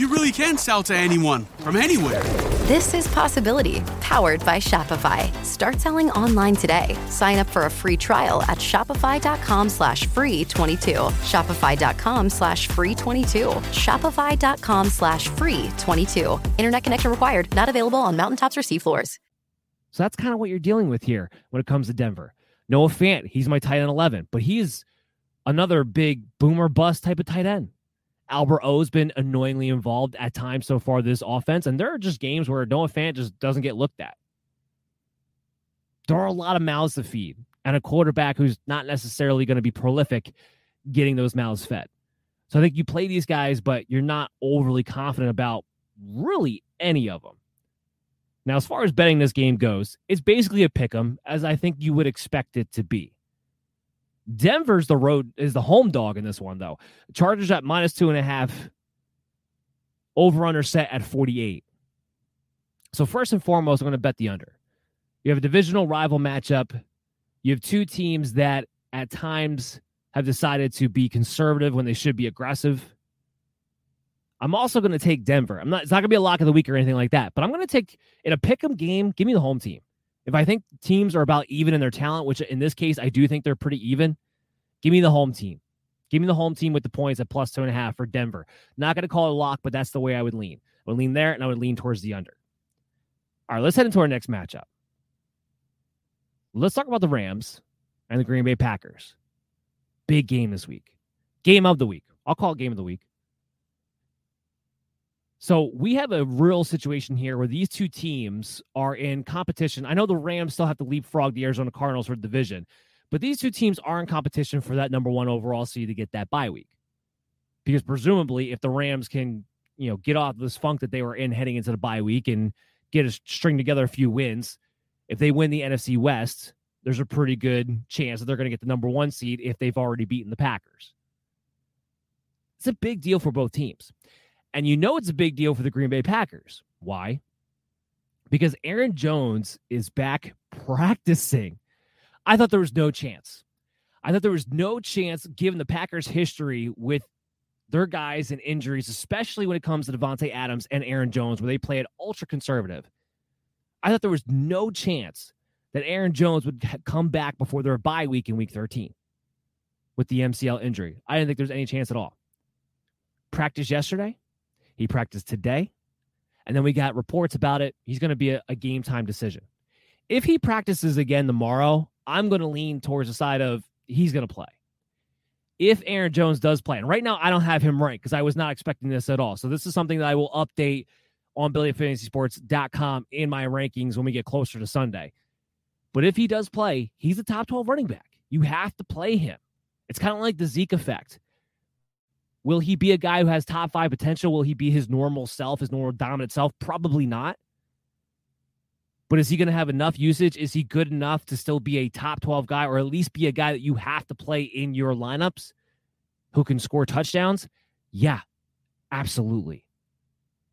you really can sell to anyone from anywhere. This is Possibility, powered by Shopify. Start selling online today. Sign up for a free trial at shopify.com slash free 22. Shopify.com slash free 22. Shopify.com slash free 22. Internet connection required. Not available on mountaintops or seafloors. So that's kind of what you're dealing with here when it comes to Denver. Noah Fant, he's my tight end 11, but he's another big boomer bust type of tight end. Albert O's been annoyingly involved at times so far this offense, and there are just games where Noah Fant just doesn't get looked at. There are a lot of mouths to feed, and a quarterback who's not necessarily going to be prolific getting those mouths fed. So I think you play these guys, but you're not overly confident about really any of them. Now, as far as betting this game goes, it's basically a pick 'em, as I think you would expect it to be. Denver's the road is the home dog in this one, though. Chargers at minus two and a half. Over under set at 48. So, first and foremost, I'm going to bet the under. You have a divisional rival matchup. You have two teams that at times have decided to be conservative when they should be aggressive. I'm also going to take Denver. I'm not. It's not going to be a lock of the week or anything like that. But I'm going to take in a pick'em game. Give me the home team. If I think teams are about even in their talent, which in this case I do think they're pretty even, give me the home team. Give me the home team with the points at plus two and a half for Denver. Not going to call it a lock, but that's the way I would lean. I would lean there, and I would lean towards the under. All right, let's head into our next matchup. Let's talk about the Rams and the Green Bay Packers. Big game this week. Game of the week. I'll call it game of the week. So we have a real situation here where these two teams are in competition. I know the Rams still have to leapfrog the Arizona Cardinals for the division, but these two teams are in competition for that number one overall seed to get that bye week. Because presumably, if the Rams can, you know, get off this funk that they were in heading into the bye week and get a string together a few wins, if they win the NFC West, there's a pretty good chance that they're going to get the number one seed if they've already beaten the Packers. It's a big deal for both teams. And you know it's a big deal for the Green Bay Packers. Why? Because Aaron Jones is back practicing. I thought there was no chance. I thought there was no chance given the Packers' history with their guys and injuries, especially when it comes to Davante Adams and Aaron Jones, where they play it ultra conservative. I thought there was no chance that Aaron Jones would come back before their bye week in week 13 with the MCL injury. I didn't think there was any chance at all. Practice yesterday, he practiced today. And then we got reports about it. He's going to be a, a, game time decision. If he practices again tomorrow, I'm going to lean towards the side of he's going to play. if Aaron Jones does play, and right now I don't have him ranked because I was not expecting this at all. So this is something that I will update on BillyFantasySports.com in my rankings when we get closer to Sunday. But if he does play, he's a top 12 running back. You have to play him. It's kind of like the Zeke effect. Will he be a guy who has top five potential? Will he be his normal self, his normal dominant self? Probably not. But is he going to have enough usage? Is he good enough to still be a top 12 guy or at least be a guy that you have to play in your lineups who can score touchdowns? Yeah, absolutely.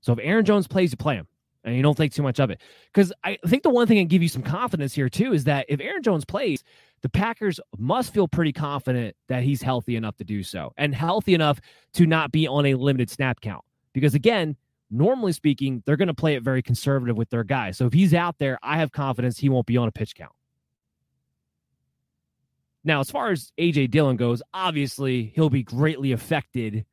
So if Aaron Jones plays, you play him and you don't think too much of it. Because I think the one thing that give you some confidence here, too, is that if Aaron Jones plays, the Packers must feel pretty confident that he's healthy enough to do so and healthy enough to not be on a limited snap count. Because again, normally speaking, they're going to play it very conservative with their guy. So if he's out there, I have confidence he won't be on a pitch count. Now, as far as AJ Dillon goes, obviously he'll be greatly affected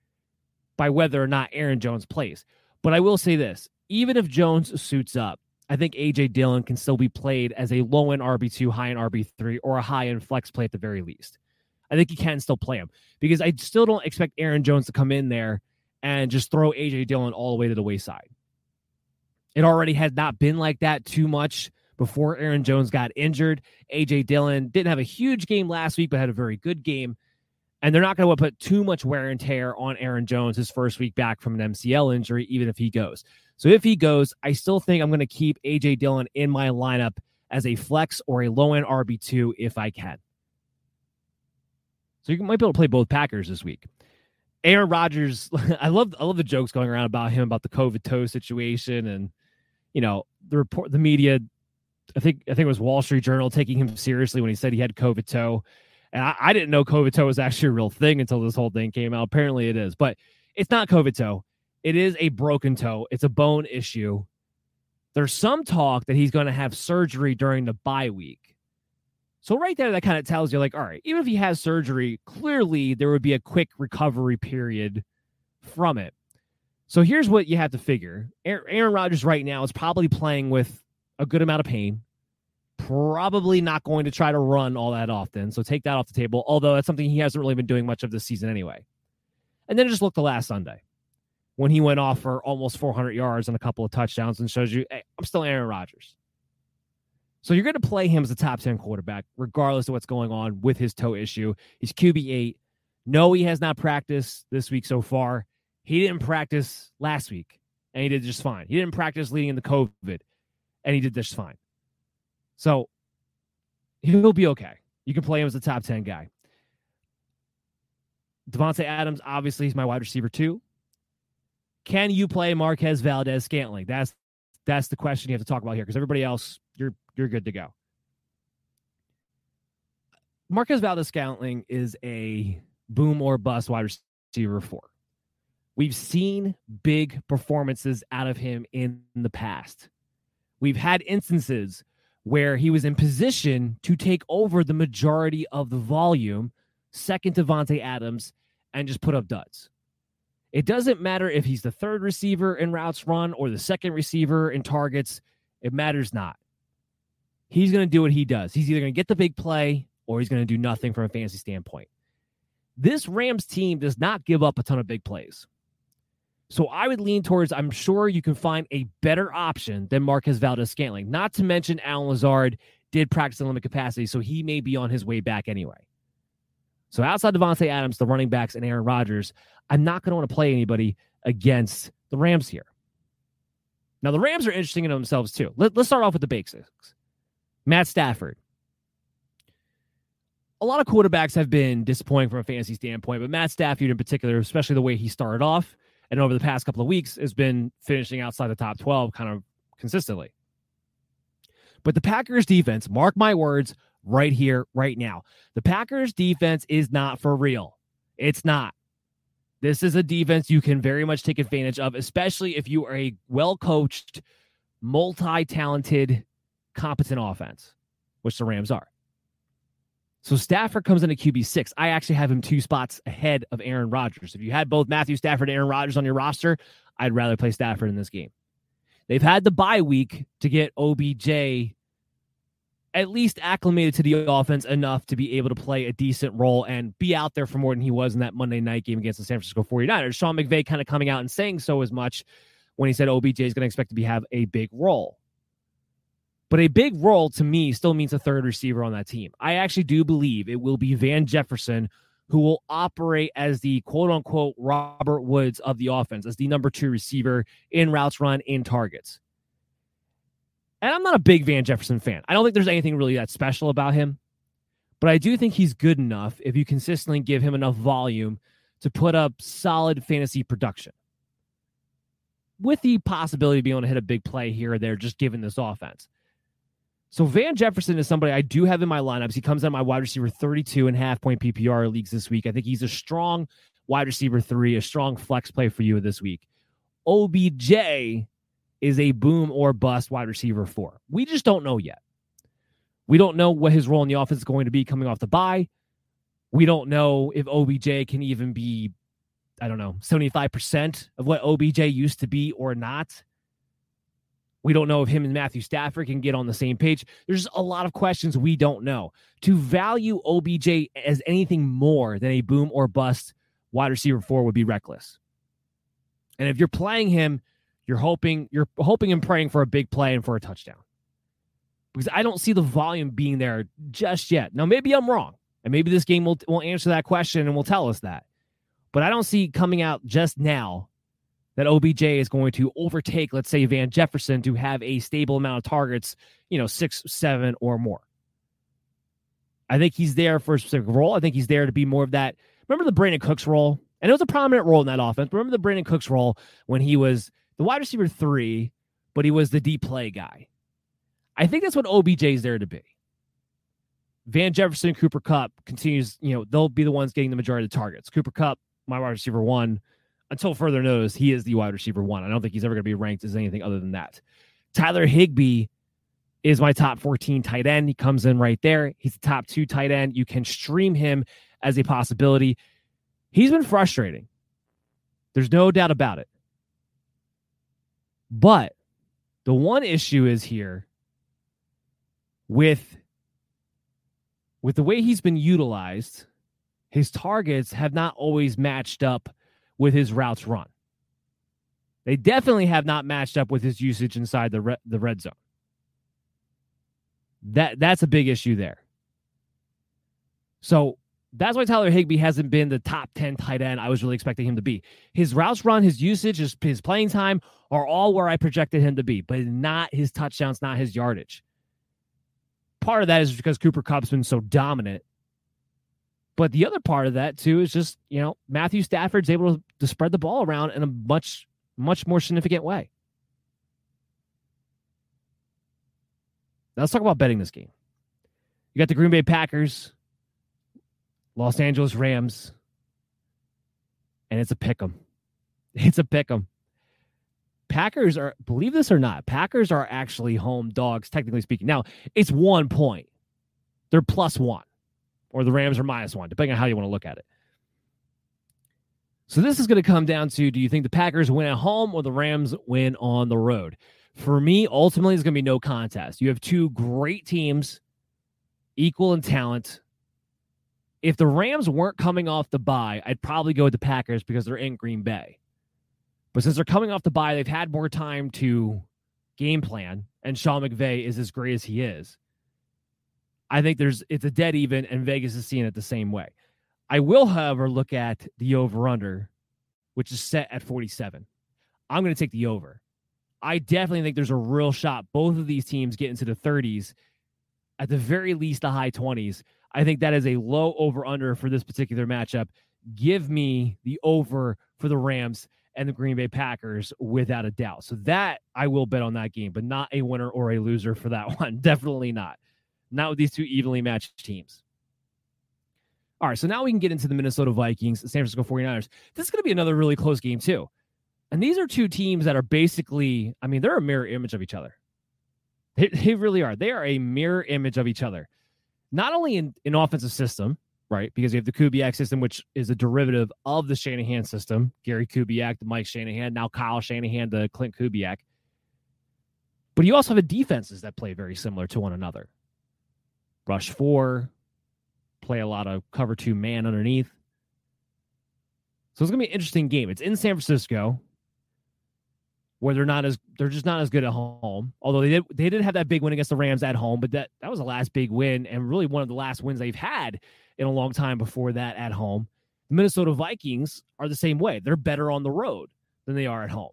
by whether or not Aaron Jones plays. But I will say this even if Jones suits up, I think AJ Dillon can still be played as a low end RB2, high end RB3, or a high end flex play at the very least. I think he can still play him because I still don't expect Aaron Jones to come in there and just throw AJ Dillon all the way to the wayside. It already has not been like that too much before Aaron Jones got injured. AJ Dillon didn't have a huge game last week, but had a very good game. And they're not going to put too much wear and tear on Aaron Jones his first week back from an MCL injury, even if he goes. So if he goes, I still think I'm going to keep AJ Dillon in my lineup as a flex or a low end RB2 if I can. So you might be able to play both Packers this week. Aaron Rodgers, <laughs> I love I love the jokes going around about him about the COVID toe situation and you know the report the media I think I think it was Wall Street Journal taking him seriously when he said he had COVID toe. And I, I didn't know COVID toe was actually a real thing until this whole thing came out. Apparently it is, but it's not COVID toe. It is a broken toe. It's a bone issue. There's some talk that he's going to have surgery during the bye week. So right there, that kind of tells you, like, all right, even if he has surgery, clearly there would be a quick recovery period from it. So here's what you have to figure: Aaron Rodgers right now is probably playing with a good amount of pain. Probably not going to try to run all that often. So take that off the table. Although that's something he hasn't really been doing much of this season anyway. And then just look to last Sunday when he went off for almost 400 yards and a couple of touchdowns and shows you, hey, I'm still Aaron Rodgers. So you're going to play him as a top 10 quarterback, regardless of what's going on with his toe issue. He's QB8. No, he has not practiced this week so far. He didn't practice last week, and he did just fine. He didn't practice leading into COVID, and he did just fine. So he'll be okay. You can play him as a top 10 guy. Davante Adams, obviously, he's my wide receiver too. Can you play Marquez Valdes Scantling? That's that's the question you have to talk about here because everybody else, you're you're good to go. Marquez Valdes Scantling is a boom or bust wide receiver four. We've seen big performances out of him in the past. We've had instances where he was in position to take over the majority of the volume, second to Davante Adams, and just put up duds. It doesn't matter if he's the third receiver in routes run or the second receiver in targets. It matters not. He's going to do what he does. He's either going to get the big play or he's going to do nothing from a fantasy standpoint. This Rams team does not give up a ton of big plays. So I would lean towards, I'm sure you can find a better option than Marquez Valdes Scantling. Not to mention Allen Lazard did practice in limited capacity, so he may be on his way back anyway. So outside Davante Adams, the running backs, and Aaron Rodgers, I'm not going to want to play anybody against the Rams here. Now, the Rams are interesting in themselves, too. Let, us start off with the basics. Matt Stafford. A lot of quarterbacks have been disappointing from a fantasy standpoint, but Matt Stafford in particular, especially the way he started off and over the past couple of weeks, has been finishing outside the top 12 kind of consistently. But the Packers defense, mark my words, right here, right now. The Packers defense is not for real. It's not. This is a defense you can very much take advantage of, especially if you are a well coached, multi talented, competent offense, which the Rams are. So Stafford comes in at QB six. I actually have him two spots ahead of Aaron Rodgers. If you had both Matthew Stafford and Aaron Rodgers on your roster, I'd rather play Stafford in this game. They've had the bye week to get OBJ at least acclimated to the offense enough to be able to play a decent role and be out there for more than he was in that Monday night game against the San Francisco 49ers. Sean McVay kind of coming out and saying so as much when he said OBJ is going to expect to be have a big role. But a big role to me still means a third receiver on that team. I actually do believe it will be Van Jefferson who will operate as the quote unquote Robert Woods of the offense, as the number two receiver in routes run, in targets. And I'm not a big Van Jefferson fan. I don't think there's anything really that special about him, but I do think he's good enough if you consistently give him enough volume to put up solid fantasy production. With the possibility of being able to hit a big play here or there, just given this offense. So Van Jefferson is somebody I do have in my lineups. He comes out my wide receiver 32 and half point PPR leagues this week. I think he's a strong wide receiver three, a strong flex play for you this week. OBJ is a boom or bust wide receiver four. We just don't know yet. We don't know what his role in the offense is going to be coming off the bye. We don't know if OBJ can even be, I don't know, 75% of what OBJ used to be or not. We don't know if him and Matthew Stafford can get on the same page. There's a lot of questions we don't know. To value OBJ as anything more than a boom or bust wide receiver four would be reckless. And if you're playing him, you're hoping you're hoping and praying for a big play and for a touchdown. Because I don't see the volume being there just yet. Now maybe I'm wrong. And maybe this game will will answer that question and will tell us that. But I don't see coming out just now that OBJ is going to overtake, let's say, Van Jefferson to have a stable amount of targets, you know, six, seven, or more. I think he's there for a specific role. I think he's there to be more of that. Remember the Brandin Cooks role? And it was a prominent role in that offense. Remember the Brandin Cooks role when he was the wide receiver three, but he was the deep play guy. I think that's what OBJ is there to be. Van Jefferson, Cooper Kupp continues, you know, they'll be the ones getting the majority of the targets. Cooper Kupp, my wide receiver one, until further notice, he is the wide receiver one. I don't think he's ever going to be ranked as anything other than that. Tyler Higbee is my top 14 tight end. He comes in right there. He's the top two tight end. You can stream him as a possibility. He's been frustrating. There's no doubt about it. But the one issue is here with with the way he's been utilized, his targets have not always matched up with his routes run. They definitely have not matched up with his usage inside the red, the red zone. That that's a big issue there. So that's why Tyler Higbee hasn't been the top 10 tight end I was really expecting him to be. His routes run, his usage, his, his playing time are all where I projected him to be, but not his touchdowns, not his yardage. Part of that is because Cooper Kupp's been so dominant but the other part of that too is just, you know, Matthew Stafford's able to spread the ball around in a much, much more significant way. Now let's talk about betting this game. You got the Green Bay Packers, Los Angeles Rams, and it's a pick 'em. <laughs> It's a pick 'em. Packers are, believe this or not, Packers are actually home dogs, technically speaking. Now, it's one point. They're plus one or the Rams are minus one, depending on how you want to look at it. So this is going to come down to do you think the Packers win at home or the Rams win on the road? For me, ultimately, it's going to be no contest. You have two great teams, equal in talent. If the Rams weren't coming off the bye, I'd probably go with the Packers because they're in Green Bay. But since they're coming off the bye, they've had more time to game plan, and Sean McVay is as great as he is. I think there's it's a dead even, and Vegas is seeing it the same way. I will, however, look at the over under, which is set at 47. I'm going to take the over. I definitely think there's a real shot both of these teams get into the 30s, at the very least, the high 20s. I think that is a low over under for this particular matchup. Give me the over for the Rams and the Green Bay Packers without a doubt. So that I will bet on that game, but not a winner or a loser for that <laughs> one. Definitely not not with these two evenly matched teams. All right, so now we can get into the Minnesota Vikings, San Francisco 49ers. This is going to be another really close game, too. And these are two teams that are basically, I mean, they're a mirror image of each other. They, they really are. They are a mirror image of each other. Not only in, an offensive system, right? Because you have the Kubiak system, which is a derivative of the Shanahan system. Gary Kubiak, the Mike Shanahan, now Kyle Shanahan, the Klint Kubiak. But you also have defenses that play very similar to one another. rush four, play a lot of cover two man underneath. So it's gonna be an interesting game. It's in San Francisco, where they're not as they're just not as good at home. Although they did they did have that big win against the Rams at home, but that that was the last big win and really one of the last wins they've had in a long time before that at home. The Minnesota Vikings are the same way. They're better on the road than they are at home.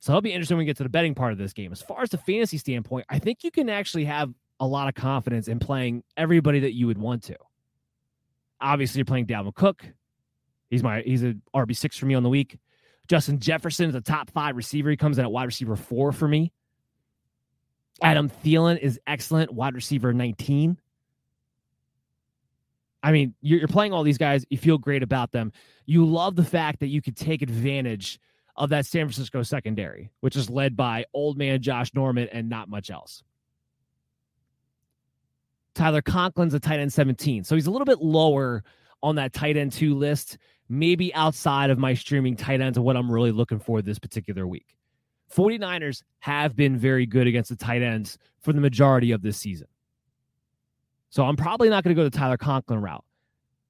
So it'll be interesting when we get to the betting part of this game. As far as the fantasy standpoint, I think you can actually have a lot of confidence in playing everybody that you would want to. Obviously, you're playing Dalvin Cook. He's my he's a RB six for me on the week. Justin Jefferson is a top five receiver. He comes in at wide receiver four for me. Adam Thielen is excellent, wide receiver 19. I mean, you're, playing all these guys. You feel great about them. You love the fact that you could take advantage of that San Francisco secondary, which is led by old man Josh Norman and not much else. Tyler Conklin's a tight end 17. So he's a little bit lower on that tight end two list, maybe outside of my streaming tight ends of what I'm really looking for this particular week. 49ers have been very good against the tight ends for the majority of this season. So I'm probably not going to go the Tyler Conklin route,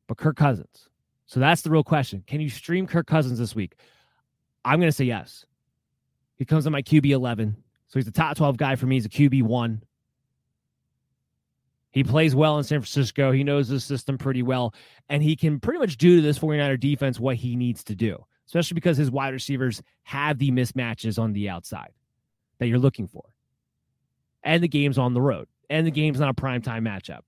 but Kirk Cousins. So that's the real question. Can you stream Kirk Cousins this week? I'm going to say yes. He comes in my QB 11. So he's the top 12 guy for me. He's a QB 1. He plays well in San Francisco. He knows the system pretty well. And he can pretty much do to this 49er defense what he needs to do, especially because his wide receivers have the mismatches on the outside that you're looking for. And the game's on the road. And the game's not a primetime matchup.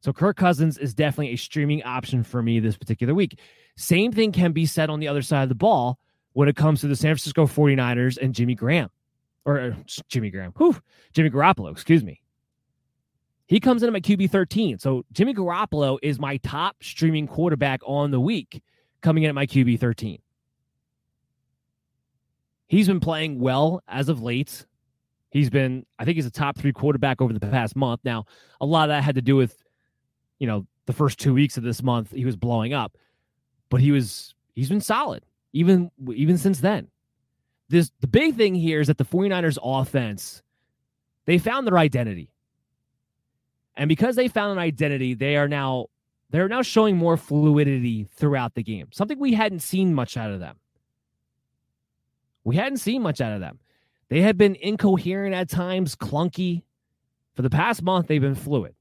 So Kirk Cousins is definitely a streaming option for me this particular week. Same thing can be said on the other side of the ball when it comes to the San Francisco 49ers and Jimmy Graham. Or uh, Jimmy Graham. Whew, Jimmy Garoppolo, excuse me. He comes in at my QB 13. So Jimmy Garoppolo is my top streaming quarterback on the week, coming in at my QB 13. He's been playing well as of late. He's been, I think he's a top three quarterback over the past month. Now, a lot of that had to do with, you know, the first two weeks of this month, he was blowing up, but he was, he's been solid even, even since then. This, the big thing here is that the 49ers offense, they found their identity. And because they found an identity, they are now they're now showing more fluidity throughout the game. Something we hadn't seen much out of them. We hadn't seen much out of them. They had been incoherent at times, clunky. For the past month, they've been fluid.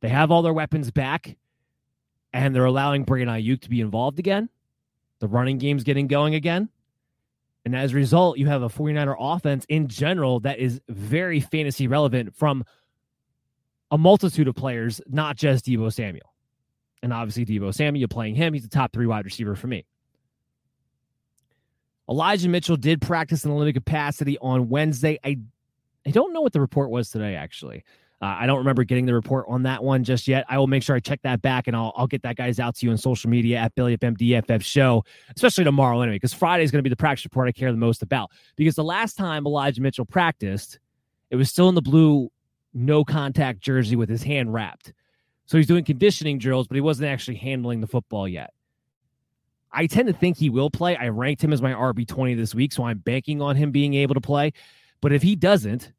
They have all their weapons back, and they're allowing Brandon Aiyuk to be involved again. The running game's getting going again. And as a result, you have a 49er offense in general that is very fantasy relevant from a multitude of players, not just Deebo Samuel. And obviously, Deebo Samuel, playing him, he's a top three wide receiver for me. Elijah Mitchell did practice in a limited capacity on Wednesday. I I don't know what the report was today, actually. Uh, I don't remember getting the report on that one just yet. I will make sure I check that back and I'll, I'll get that guys out to you on social media at Billy MDFF show, especially tomorrow anyway, because Friday is going to be the practice report I care the most about. Because the last time Elijah Mitchell practiced, it was still in the blue no contact jersey with his hand wrapped. So he's doing conditioning drills, but he wasn't actually handling the football yet. I tend to think he will play. I ranked him as my RB20 this week, so I'm banking on him being able to play. But if he doesn't,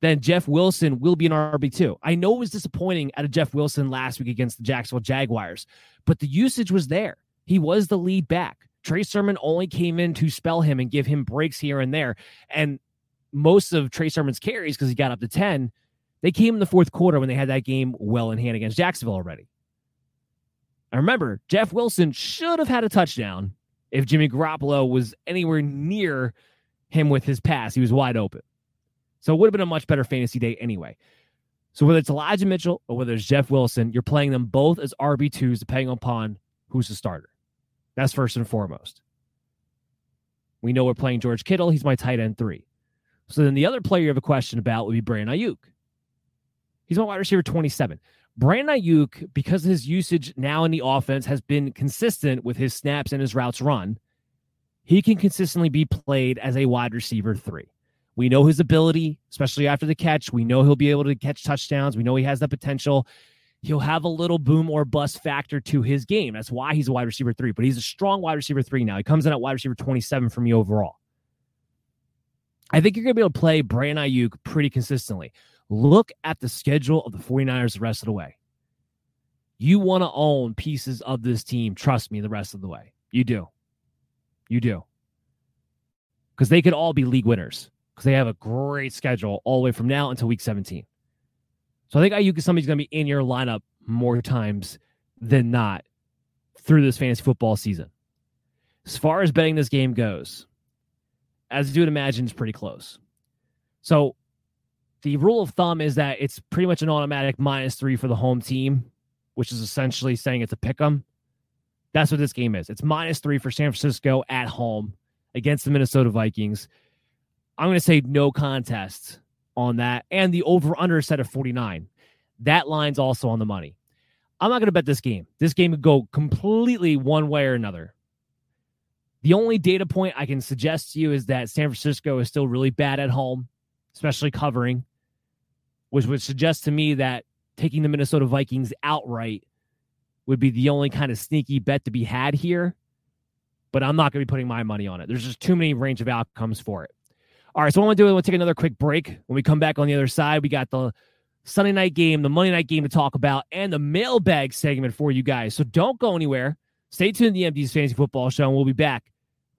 then Jeff Wilson will be an RB2. I know it was disappointing out of Jeff Wilson last week against the Jacksonville Jaguars, but the usage was there. He was the lead back. Trey Sermon only came in to spell him and give him breaks here and there. And most of Trey Sermon's carries, because he got up to 10, they came in the fourth quarter when they had that game well in hand against Jacksonville already. I remember Jeff Wilson should have had a touchdown if Jimmy Garoppolo was anywhere near him with his pass. He was wide open. So it would have been a much better fantasy day anyway. So whether it's Elijah Mitchell or whether it's Jeff Wilson, you're playing them both as RB2s depending upon who's the starter. That's first and foremost. We know we're playing George Kittle. He's my tight end three. So then the other player you have a question about would be Brandon Aiyuk. He's my wide receiver 27. Brandon Aiyuk, because his usage now in the offense has been consistent with his snaps and his routes run, he can consistently be played as a wide receiver three. We know his ability, especially after the catch. We know he'll be able to catch touchdowns. We know he has that potential. He'll have a little boom or bust factor to his game. That's why he's a wide receiver three, but he's a strong wide receiver three now. He comes in at wide receiver 27 for me overall. I think you're going to be able to play Brandon Aiyuk pretty consistently. Look at the schedule of the 49ers the rest of the way. You want to own pieces of this team, trust me, the rest of the way. You do. You do. Because they could all be league winners because they have a great schedule all the way from now until week 17. So I think Aiyuk is somebody's going to be in your lineup more times than not through this fantasy football season. As far as betting this game goes, as you would imagine, it's pretty close. So the rule of thumb is that it's pretty much an automatic minus three for the home team, which is essentially saying it's a pick 'em. That's what this game is. It's minus three for San Francisco at home against the Minnesota Vikings. I'm going to say no contest on that. And the over under set of 49. That line's also on the money. I'm not going to bet this game. This game could go completely one way or another. The only data point I can suggest to you is that San Francisco is still really bad at home, especially covering, which would suggest to me that taking the Minnesota Vikings outright would be the only kind of sneaky bet to be had here. But I'm not going to be putting my money on it. There's just too many range of outcomes for it. All right, so what I want to do is we'll take another quick break. When we come back on the other side, we got the Sunday night game, the Monday night game to talk about, and the mailbag segment for you guys. So don't go anywhere. Stay tuned to the MD's Fantasy Football Show, and we'll be back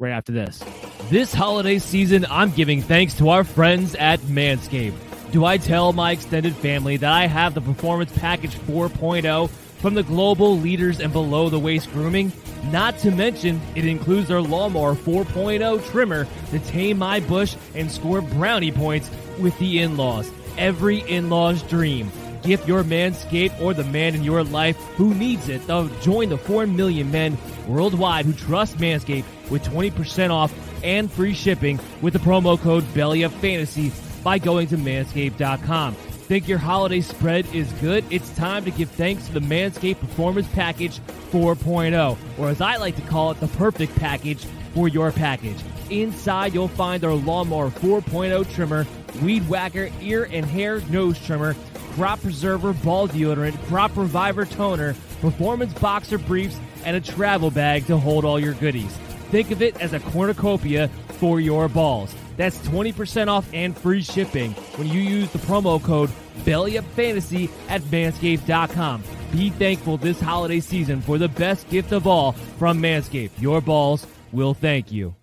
right after this. This holiday season, I'm giving thanks to our friends at Manscaped. Do I tell my extended family that I have the Performance Package 4.0 from the global leaders in below the waist grooming? Not to mention, it includes their Lawnmower 4.0 trimmer to tame my bush and score brownie points with the in laws. Every in law's dream. Gift your manscape or the man in your life who needs it. They'll join the 4 million men worldwide who trust Manscaped with 20% off and free shipping with the promo code BELLYUPFANTASY by going to manscaped.com. Think your holiday spread is good? It's time to give thanks to the Manscaped Performance Package 4.0, or as I like to call it, the perfect package for your package. Inside, you'll find our Lawnmower 4.0 trimmer, Weed Whacker ear and hair nose trimmer, Crop Preserver ball deodorant, Crop Reviver toner, Performance boxer briefs, and a travel bag to hold all your goodies. Think of it as a cornucopia for your balls. That's 20% off and free shipping when you use the promo code BELLYUPFANTASY at manscaped.com. Be thankful this holiday season for the best gift of all from Manscaped. Your balls will thank you.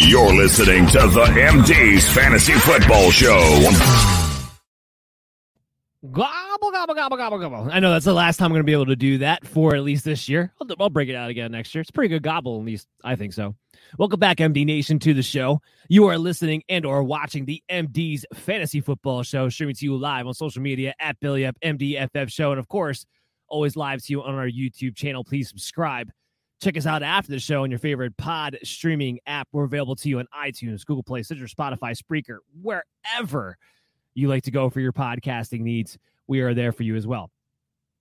You're listening to the MD's Fantasy Football Show. Gobble, gobble, gobble, gobble, gobble. I know that's the last time I'm going to be able to do that for at least this year. I'll, I'll break it out again next year. It's pretty good gobble, at least I think so. Welcome back, MD Nation, to the show. You are listening and or watching the MD's Fantasy Football Show, streaming to you live on social media at Belly Up MDFF Show, and of course, always live to you on our YouTube channel. Please subscribe. Check us out after the show on your favorite pod streaming app. We're available to you on iTunes, Google Play, Stitcher, Spotify, Spreaker, wherever you like to go for your podcasting needs. We are there for you as well.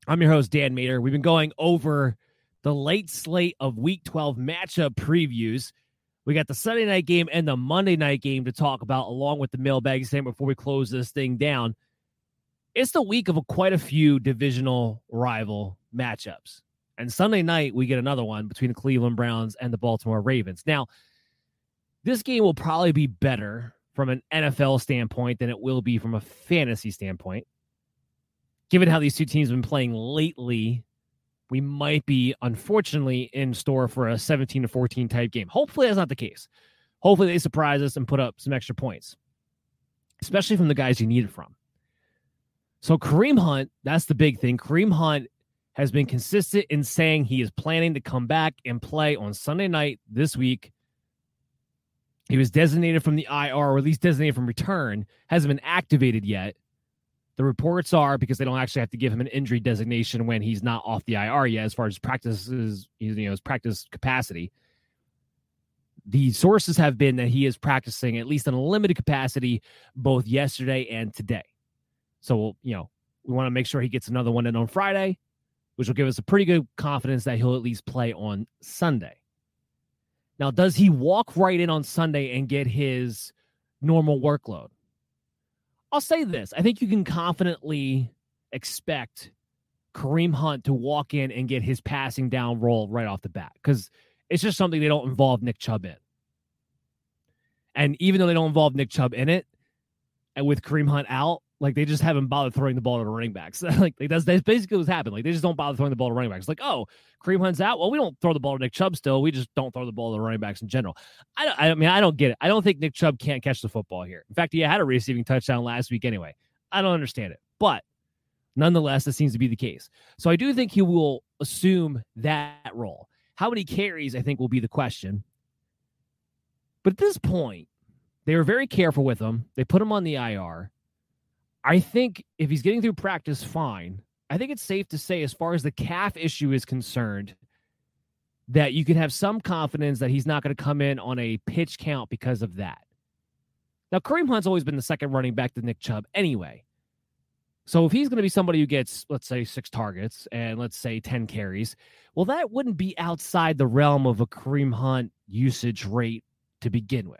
I'm your host, Dan Mater. We've been going over the late slate of week 12 matchup previews. We got the Sunday night game and the Monday night game to talk about, along with the mailbag segment before we close this thing down. It's the week of a, quite a few divisional rival matchups. And Sunday night, we get another one between the Cleveland Browns and the Baltimore Ravens. Now, this game will probably be better from an NFL standpoint than it will be from a fantasy standpoint. Given how these two teams have been playing lately, we might be unfortunately in store for a 17 to 14 type game. Hopefully, that's not the case. Hopefully, they surprise us and put up some extra points, especially from the guys you need it from. So, Kareem Hunt, that's the big thing. Kareem Hunt has been consistent in saying he is planning to come back and play on Sunday night this week. He was designated from the IR, or at least designated from return, hasn't been activated yet. The reports are because they don't actually have to give him an injury designation when he's not off the IR yet, as far as practices, you know, his practice capacity. The sources have been that he is practicing at least in a limited capacity both yesterday and today. So, we'll, you know, we want to make sure he gets another one in on Friday, which will give us a pretty good confidence that he'll at least play on Sunday. Now, does he walk right in on Sunday and get his normal workload? I'll say this. I think you can confidently expect Kareem Hunt to walk in and get his passing down role right off the bat because it's just something they don't involve Nick Chubb in. And even though they don't involve Nick Chubb in it, and with Kareem Hunt out, Like they just haven't bothered throwing the ball to the running backs. <laughs> like, that's, that's basically what's happened. Like they just don't bother throwing the ball to running backs. Like, oh, Kareem Hunt's out. Well, we don't throw the ball to Nick Chubb still. We just don't throw the ball to the running backs in general. I, don't, I mean, I don't get it. I don't think Nick Chubb can't catch the football here. In fact, he had a receiving touchdown last week anyway. I don't understand it. But nonetheless, this seems to be the case. So I do think he will assume that role. How many carries, I think, will be the question. But at this point, they were very careful with him. They put him on the IR. I think if he's getting through practice fine, I think it's safe to say, as far as the calf issue is concerned, that you can have some confidence that he's not going to come in on a pitch count because of that. Now, Kareem Hunt's always been the second running back to Nick Chubb anyway. So if he's going to be somebody who gets, let's say, six targets and let's say 10 carries, well, that wouldn't be outside the realm of a Kareem Hunt usage rate to begin with.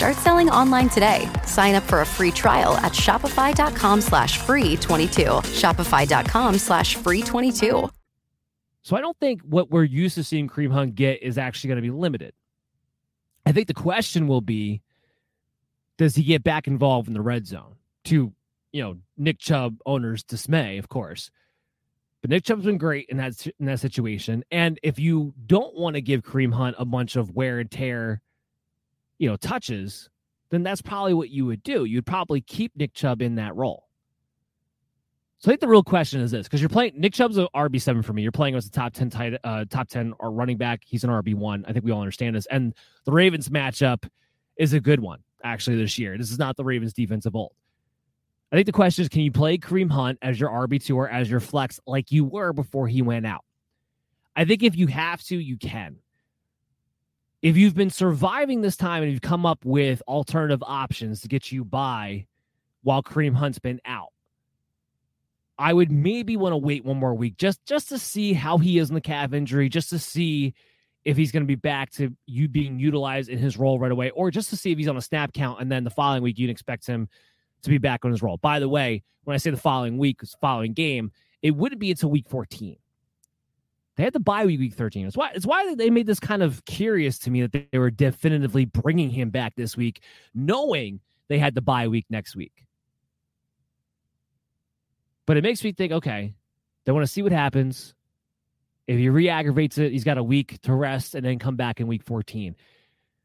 Start selling online today. Sign up for a free trial at shopify.com slash free 22. Shopify.com slash free 22. So I don't think what we're used to seeing Kareem Hunt get is actually going to be limited. I think the question will be, does he get back involved in the red zone? To, you know, Nick Chubb owners' dismay, of course. But Nick Chubb's been great in that in that situation. And if you don't want to give Kareem Hunt a bunch of wear and tear, you know, touches, then that's probably what you would do. You'd probably keep Nick Chubb in that role. So I think the real question is this: because you're playing Nick Chubb's an RB seven for me. You're playing as a top ten tight, uh, top ten or running back. He's an RB one. I think we all understand this. And the Ravens matchup is a good one actually this year. This is not the Ravens defense of old. I think the question is can you play Kareem Hunt as your RB2 or as your flex like you were before he went out? I think if you have to, you can. If you've been surviving this time and you've come up with alternative options to get you by while Kareem Hunt's been out, I would maybe want to wait one more week just just to see how he is in the calf injury, just to see if he's going to be back to you being utilized in his role right away, or just to see if he's on a snap count, and then the following week you'd expect him to be back on his role. By the way, when I say the following week, following game, it wouldn't be until week 14. They had the bye week, week 13. It's why it's why they made this kind of curious to me that they were definitively bringing him back this week, knowing they had the bye week next week. But it makes me think, okay, they want to see what happens. If he re-aggravates it, he's got a week to rest and then come back in week 14.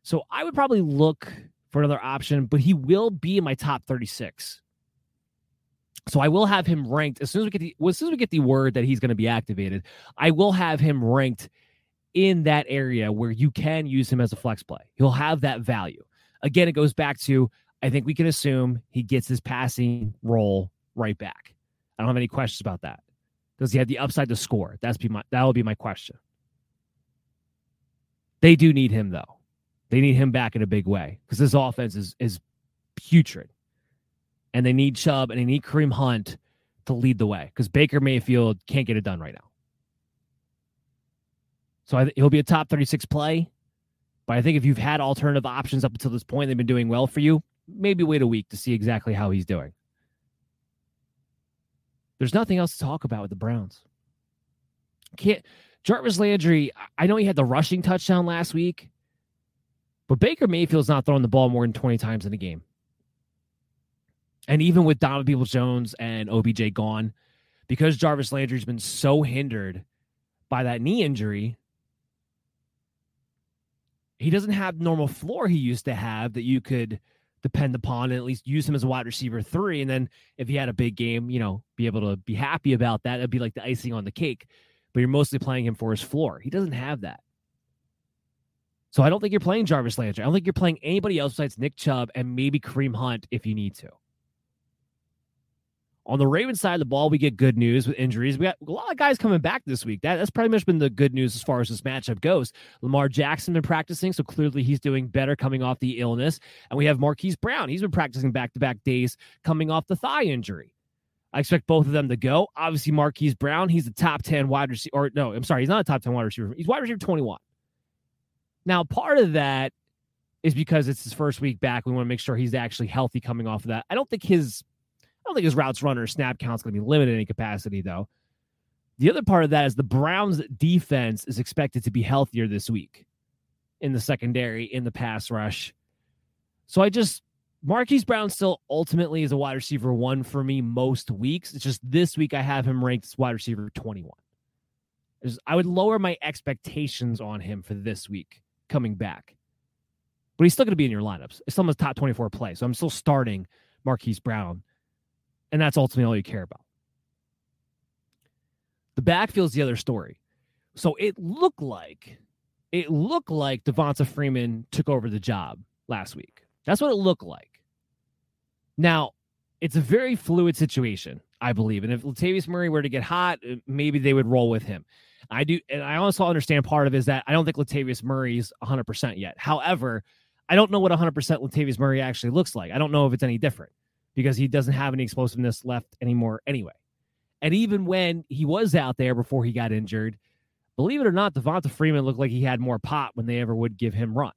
So I would probably look for another option, but he will be in my top 36. So I will have him ranked as soon as we get the well, as soon as we get the word that he's going to be activated. I will have him ranked in that area where you can use him as a flex play. He'll have that value. Again, it goes back to I think we can assume he gets his passing role right back. I don't have any questions about that. Does he have the upside to score? That's be my that will be my question. They do need him though. They need him back in a big way because this offense is is putrid, and they need Chubb and they need Kareem Hunt to lead the way because Baker Mayfield can't get it done right now. So I, he'll be a top thirty six play, but I think if you've had alternative options up until this point, they've been doing well for you. Maybe wait a week to see exactly how he's doing. There's nothing else to talk about with the Browns. Can't Jarvis Landry, I know he had the rushing touchdown last week, but Baker Mayfield's not throwing the ball more than 20 times in a game. And even with Donovan Peoples Jones and OBJ gone, because Jarvis Landry's been so hindered by that knee injury, he doesn't have normal floor he used to have that you could depend upon and at least use him as a wide receiver three. And then if he had a big game, you know, be able to be happy about that. It'd be like the icing on the cake. But you're mostly playing him for his floor. He doesn't have that. So I don't think you're playing Jarvis Landry. I don't think you're playing anybody else besides Nick Chubb and maybe Kareem Hunt if you need to. On the Ravens side of the ball, we get good news with injuries. We got a lot of guys coming back this week. That, that's pretty much been the good news as far as this matchup goes. Lamar Jackson been practicing, so clearly he's doing better coming off the illness. And we have Marquise Brown. He's been practicing back to back days coming off the thigh injury. I expect both of them to go. Obviously, Marquise Brown, he's the top 10 wide receiver. Or no, I'm sorry, he's not a top 10 wide receiver. He's wide receiver 21. Now, part of that is because it's his first week back. We want to make sure he's actually healthy coming off of that. I don't think his I don't think his routes runner snap count's going to be limited in any capacity, though. The other part of that is the Browns' defense is expected to be healthier this week in the secondary, in the pass rush. So I just, Marquise Brown still ultimately is a wide receiver one for me most weeks. It's just this week I have him ranked as wide receiver 21. I would lower my expectations on him for this week coming back. But he's still going to be in your lineups. It's still almost top 24 play. So I'm still starting Marquise Brown and that's ultimately all you care about. The backfield's the other story. So it looked like it looked like Devonta Freeman took over the job last week. That's what it looked like. Now, it's a very fluid situation, I believe. And if Latavius Murray were to get hot, uh, maybe they would roll with him. I do, and I also understand part of it is that I don't think Latavius Murray's 100% yet. However, I don't know what 100% Latavius Murray actually looks like. I don't know if it's any different because he doesn't have any explosiveness left anymore anyway. And even when he was out there before he got injured, believe it or not, Devonta Freeman looked like he had more pop when they ever would give him run.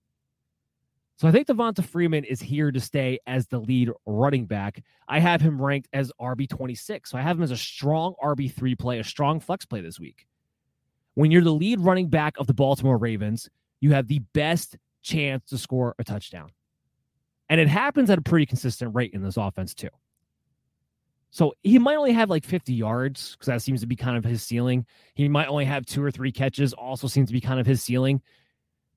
So I think Devonta Freeman is here to stay as the lead running back. I have him ranked as RB26. So I have him as a strong RB3 play, a strong flex play this week. When you're the lead running back of the Baltimore Ravens, you have the best chance to score a touchdown. And it happens at a pretty consistent rate in this offense, too. So he might only have like 50 yards because that seems to be kind of his ceiling. He might only have two or three catches, also seems to be kind of his ceiling.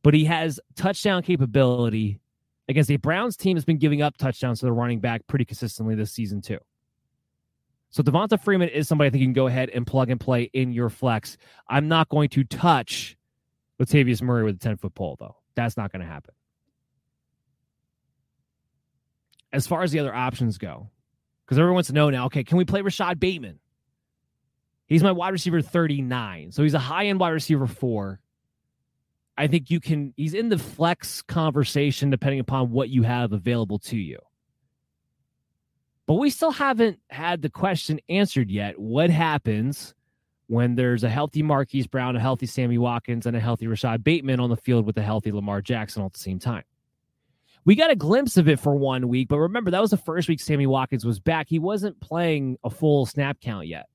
But he has touchdown capability against a Browns team that's been giving up touchdowns to the running back pretty consistently this season, too. So Devonta Freeman is somebody I think you can go ahead and plug and play in your flex. I'm not going to touch Latavius Murray with a 10 foot pole, though. That's not going to happen as far as the other options go, because everyone wants to know now, okay, can we play Rashod Bateman? He's my wide receiver 39. So he's a high end wide receiver four. I think you can, he's in the flex conversation depending upon what you have available to you. But we still haven't had the question answered yet. What happens when there's a healthy Marquise Brown, a healthy Sammy Watkins, and a healthy Rashod Bateman on the field with a healthy Lamar Jackson all at the same time? We got a glimpse of it for one week, but remember that was the first week Sammy Watkins was back. He wasn't playing a full snap count yet.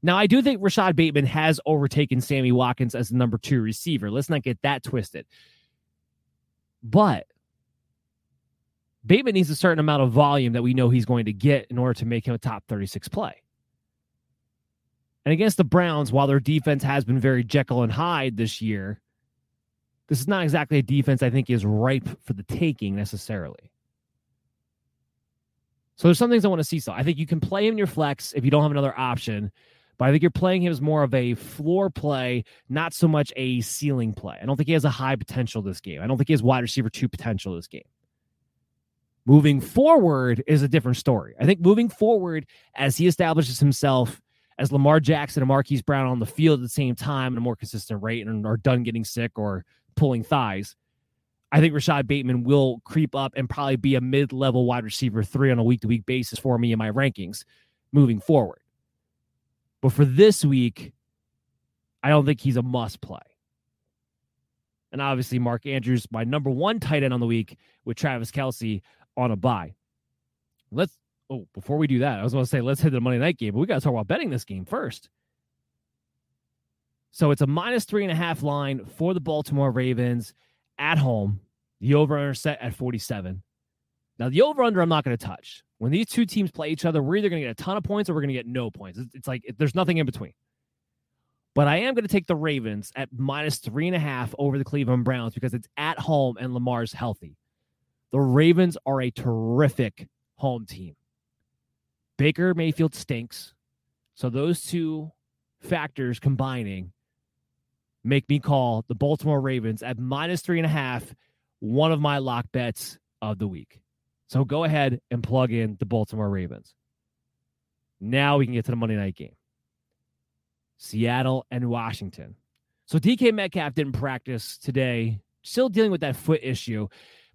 Now, I do think Rashod Bateman has overtaken Sammy Watkins as the number two receiver. Let's not get that twisted. But Bateman needs a certain amount of volume that we know he's going to get in order to make him a top 36 play. And against the Browns, while their defense has been very Jekyll and Hyde this year, this is not exactly a defense I think is ripe for the taking necessarily. So there's some things I want to see. So I think you can play him in your flex if you don't have another option, but I think you're playing him as more of a floor play, not so much a ceiling play. I don't think he has a high potential this game. I don't think he has wide receiver two potential this game. Moving forward is a different story. I think moving forward, as he establishes himself as Lamar Jackson and Marquise Brown on the field at the same time at a more consistent rate and are done getting sick or pulling thighs. I think Rashod Bateman will creep up and probably be a mid level wide receiver three on a week to week basis for me in my rankings moving forward. But for this week, I don't think he's a must play. And obviously, Mark Andrews, my number one tight end on the week with Travis Kelce on a bye. Let's, oh, before we do that, I was going to say, let's hit the Monday night game, but we got to talk about betting this game first. So it's a minus three and a half line for the Baltimore Ravens at home. The over under set at 47. Now, the over under, I'm not going to touch. When these two teams play each other, we're either going to get a ton of points or we're going to get no points. It's, like there's nothing in between. But I am going to take the Ravens at minus three and a half over the Cleveland Browns because it's at home and Lamar's healthy. The Ravens are a terrific home team. Baker Mayfield stinks. So those two factors combining make me call the Baltimore Ravens at minus three and a half, one of my lock bets of the week. So go ahead and plug in the Baltimore Ravens. Now we can get to the Monday night game Seattle and Washington. So DK Metcalf didn't practice today, still dealing with that foot issue,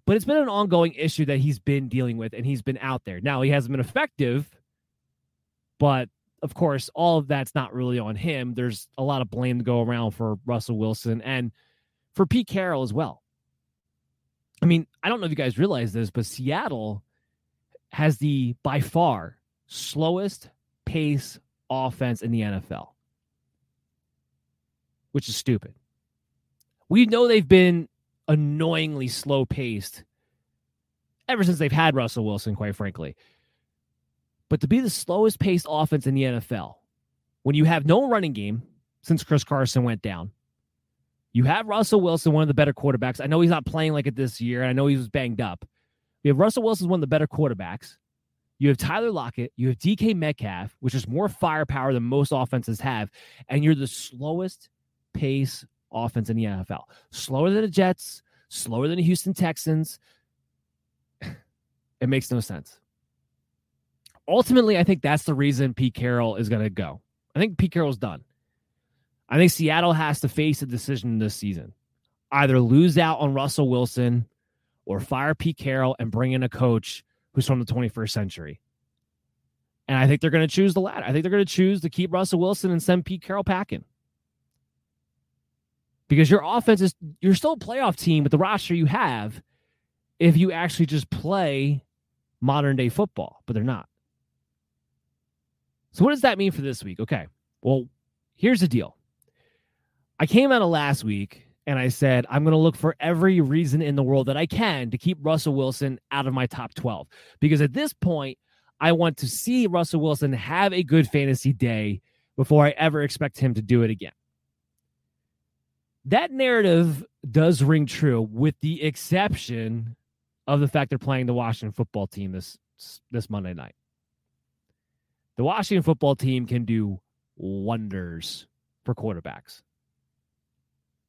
but it's been an ongoing issue that he's been dealing with and he's been out there. Now he hasn't been effective, but of course, all of that's not really on him. There's a lot of blame to go around for Russell Wilson and for Pete Carroll as well. I mean, I don't know if you guys realize this, but Seattle has the by far slowest pace offense in the NFL, which is stupid. We know they've been annoyingly slow paced ever since they've had Russell Wilson, quite frankly. But to be the slowest paced offense in the NFL, when you have no running game since Chris Carson went down, you have Russell Wilson, one of the better quarterbacks. I know he's not playing like it this year. and I know he was banged up. You have Russell Wilson, one of the better quarterbacks. You have Tyler Lockett. You have DK Metcalf, which is more firepower than most offenses have. And you're the slowest pace offense in the NFL. Slower than the Jets, slower than the Houston Texans. <sighs> it makes no sense ultimately, I think that's the reason Pete Carroll is going to go. I think Pete Carroll's done. I think Seattle has to face a decision this season either lose out on Russell Wilson or fire Pete Carroll and bring in a coach who's from the 21st century. And I think they're going to choose the latter. I think they're going to choose to keep Russell Wilson and send Pete Carroll packing. Because your offense is, you're still a playoff team with the roster you have if you actually just play modern day football, but they're not. So, what does that mean for this week? Okay. Well, here's the deal. I came out of last week and I said, I'm going to look for every reason in the world that I can to keep Russell Wilson out of my top 12. Because at this point, I want to see Russell Wilson have a good fantasy day before I ever expect him to do it again. That narrative does ring true, with the exception of the fact they're playing the Washington football team this this Monday night the Washington football team can do wonders for quarterbacks.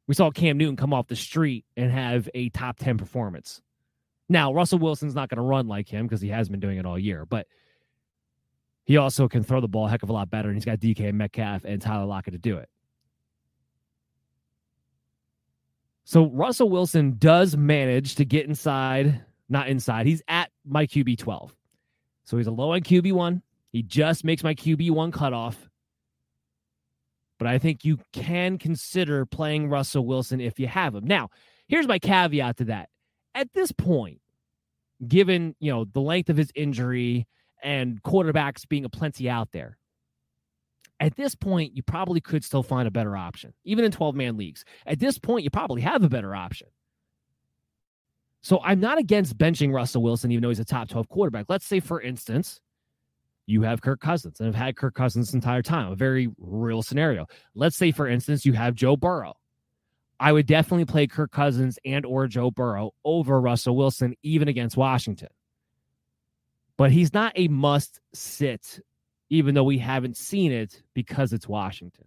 We saw Cam Newton come off the street and have a top 10 performance. Now, Russell Wilson's not going to run like him because he has been doing it all year, but he also can throw the ball a heck of a lot better, and he's got DK Metcalf and Tyler Lockett to do it. So Russell Wilson does manage to get inside, not inside. He's at my QB 12. So he's a low end QB1. He just makes my QB1 cutoff. But I think you can consider playing Russell Wilson if you have him. Now, here's my caveat to that. At this point, given, you know, the length of his injury and quarterbacks being a plenty out there, at this point, you probably could still find a better option, even in 12 man leagues. At this point, you probably have a better option. So I'm not against benching Russell Wilson, even though he's a top 12 quarterback. Let's say, for instance, you have Kirk Cousins and have had Kirk Cousins this entire time. A very real scenario. Let's say, for instance, you have Joe Burrow. I would definitely play Kirk Cousins and or Joe Burrow over Russell Wilson, even against Washington. But he's not a must sit, even though we haven't seen it because it's Washington.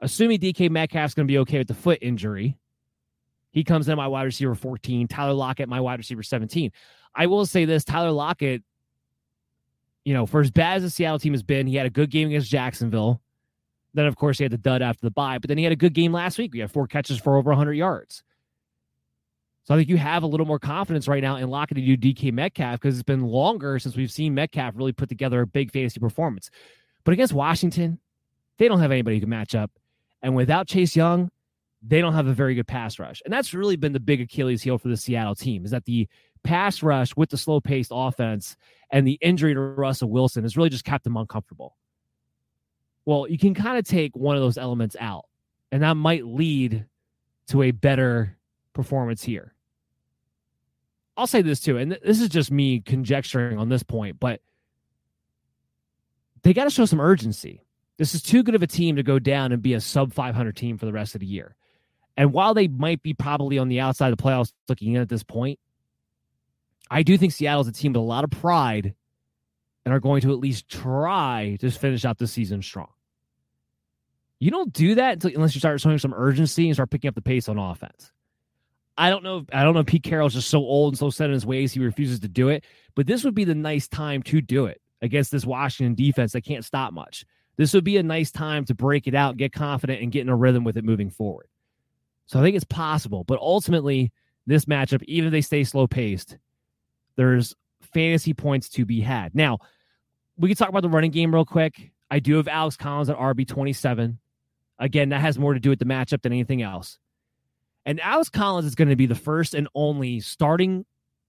Assuming DK Metcalf's going to be okay with the foot injury, he comes in my wide receiver 14. Tyler Lockett, my wide receiver 17. I will say this Tyler Lockett you know, for as bad as the Seattle team has been, he had a good game against Jacksonville. Then, of course, he had the dud after the bye, but then he had a good game last week. We had four catches for over 100 yards. So I think you have a little more confidence right now in Lockett to do DK Metcalf because it's been longer since we've seen Metcalf really put together a big fantasy performance. But against Washington, they don't have anybody who can match up. And without Chase Young, they don't have a very good pass rush. And that's really been the big Achilles heel for the Seattle team is that the pass rush with the slow paced offense and the injury to Russell Wilson has really just kept them uncomfortable. Well, you can kind of take one of those elements out, and that might lead to a better performance here. I'll say this too, and this is just me conjecturing on this point, but they got to show some urgency. This is too good of a team to go down and be a sub 500 team for the rest of the year. And while they might be probably on the outside of the playoffs looking in at this point, I do think Seattle's a team with a lot of pride and are going to at least try to finish out the season strong. You don't do that unless you start showing some urgency and start picking up the pace on offense. I don't know. I don't know. If Pete Carroll's just so old and so set in his ways he refuses to do it. But this would be the nice time to do it against this Washington defense that can't stop much. This would be a nice time to break it out, get confident, and get in a rhythm with it moving forward. So I think it's possible. But ultimately, this matchup, even if they stay slow paced, there's fantasy points to be had. Now, we can talk about the running game real quick. I do have Alex Collins at RB 27. Again, that has more to do with the matchup than anything else. And Alex Collins is going to be the first and only starting.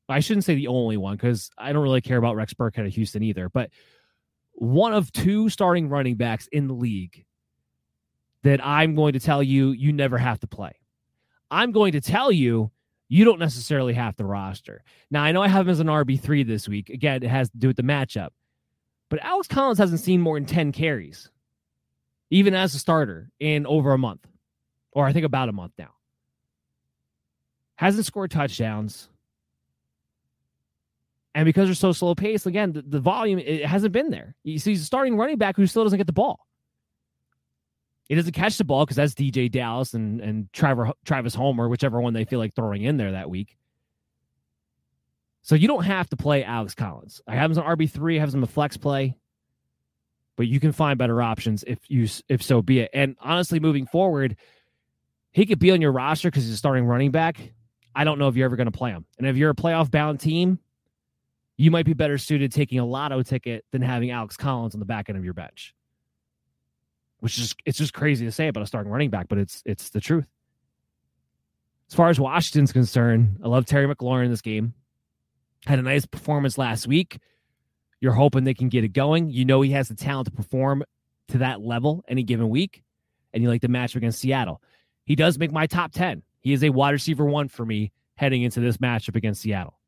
I shouldn't say the only one because I don't really care about Rex Burkhead of Houston either, but one of two starting running backs in the league that I'm going to tell you you never have to play. I'm going to tell you you don't necessarily have to roster. Now, I know I have him as an RB3 this week. Again, it has to do with the matchup. But Alex Collins hasn't seen more than 10 carries, even as a starter, in over a month, or I think about a month now hasn't scored touchdowns. And because they're so slow paced, again, the, the volume it hasn't been there. You see, he's a starting running back who still doesn't get the ball. He doesn't catch the ball because that's DeeJay Dallas and and Travis, Travis Homer, whichever one they feel like throwing in there that week. So you don't have to play Alex Collins. I have him on RB three. I have him a flex play, but you can find better options if you if so be it. And honestly, moving forward, he could be on your roster because he's a starting running back. I don't know if you're ever going to play him. And if you're a playoff bound team, you might be better suited taking a lotto ticket than having Alex Collins on the back end of your bench. Which is it's just crazy to say about a starting running back, but it's it's the truth. As far as Washington's concerned, I love Terry McLaurin in this game. Had a nice performance last week. You're hoping they can get it going. You know he has the talent to perform to that level any given week, and you like the matchup against Seattle. He does make my top 10. He is a wide receiver one for me heading into this matchup against Seattle.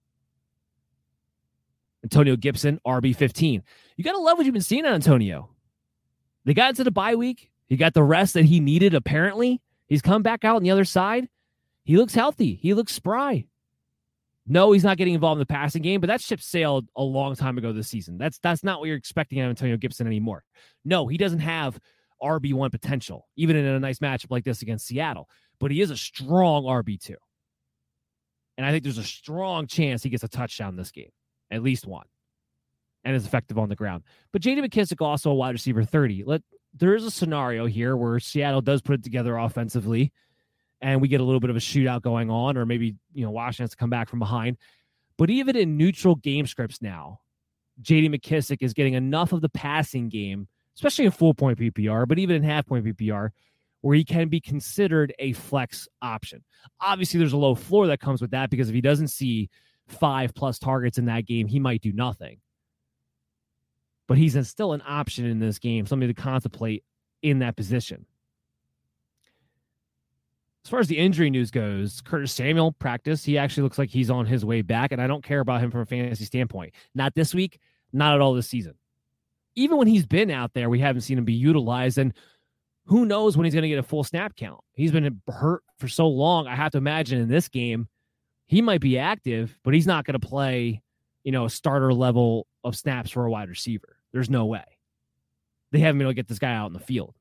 Antonio Gibson, RB 15. You got to love what you've been seeing on Antonio. They got into the bye week. He got the rest that he needed, apparently. He's come back out on the other side. He looks healthy. He looks spry. No, he's not getting involved in the passing game, but that ship sailed a long time ago this season. That's that's not what you're expecting of Antonio Gibson anymore. No, he doesn't have RB1 potential, even in a nice matchup like this against Seattle but he is a strong RB2. And I think there's a strong chance he gets a touchdown this game, at least one, and is effective on the ground. But JD McKissic also a wide receiver 30. Let there is a scenario here where Seattle does put it together offensively, and we get a little bit of a shootout going on, or maybe you know Washington has to come back from behind. But even in neutral game scripts now, JD McKissic is getting enough of the passing game, especially in full point PPR, but even in half point PPR, where he can be considered a flex option. Obviously, there's a low floor that comes with that because if he doesn't see five plus targets in that game, he might do nothing. But he's still an option in this game, something to contemplate in that position. As far as the injury news goes, Curtis Samuel practice. He actually looks like he's on his way back, and I don't care about him from a fantasy standpoint. Not this week, not at all this season. Even when he's been out there, we haven't seen him be utilized. And who knows when he's going to get a full snap count? He's been hurt for so long. I have to imagine in this game, he might be active, but he's not going to play, you know, a starter level of snaps for a wide receiver. There's no way. They haven't been able to get this guy out in the field.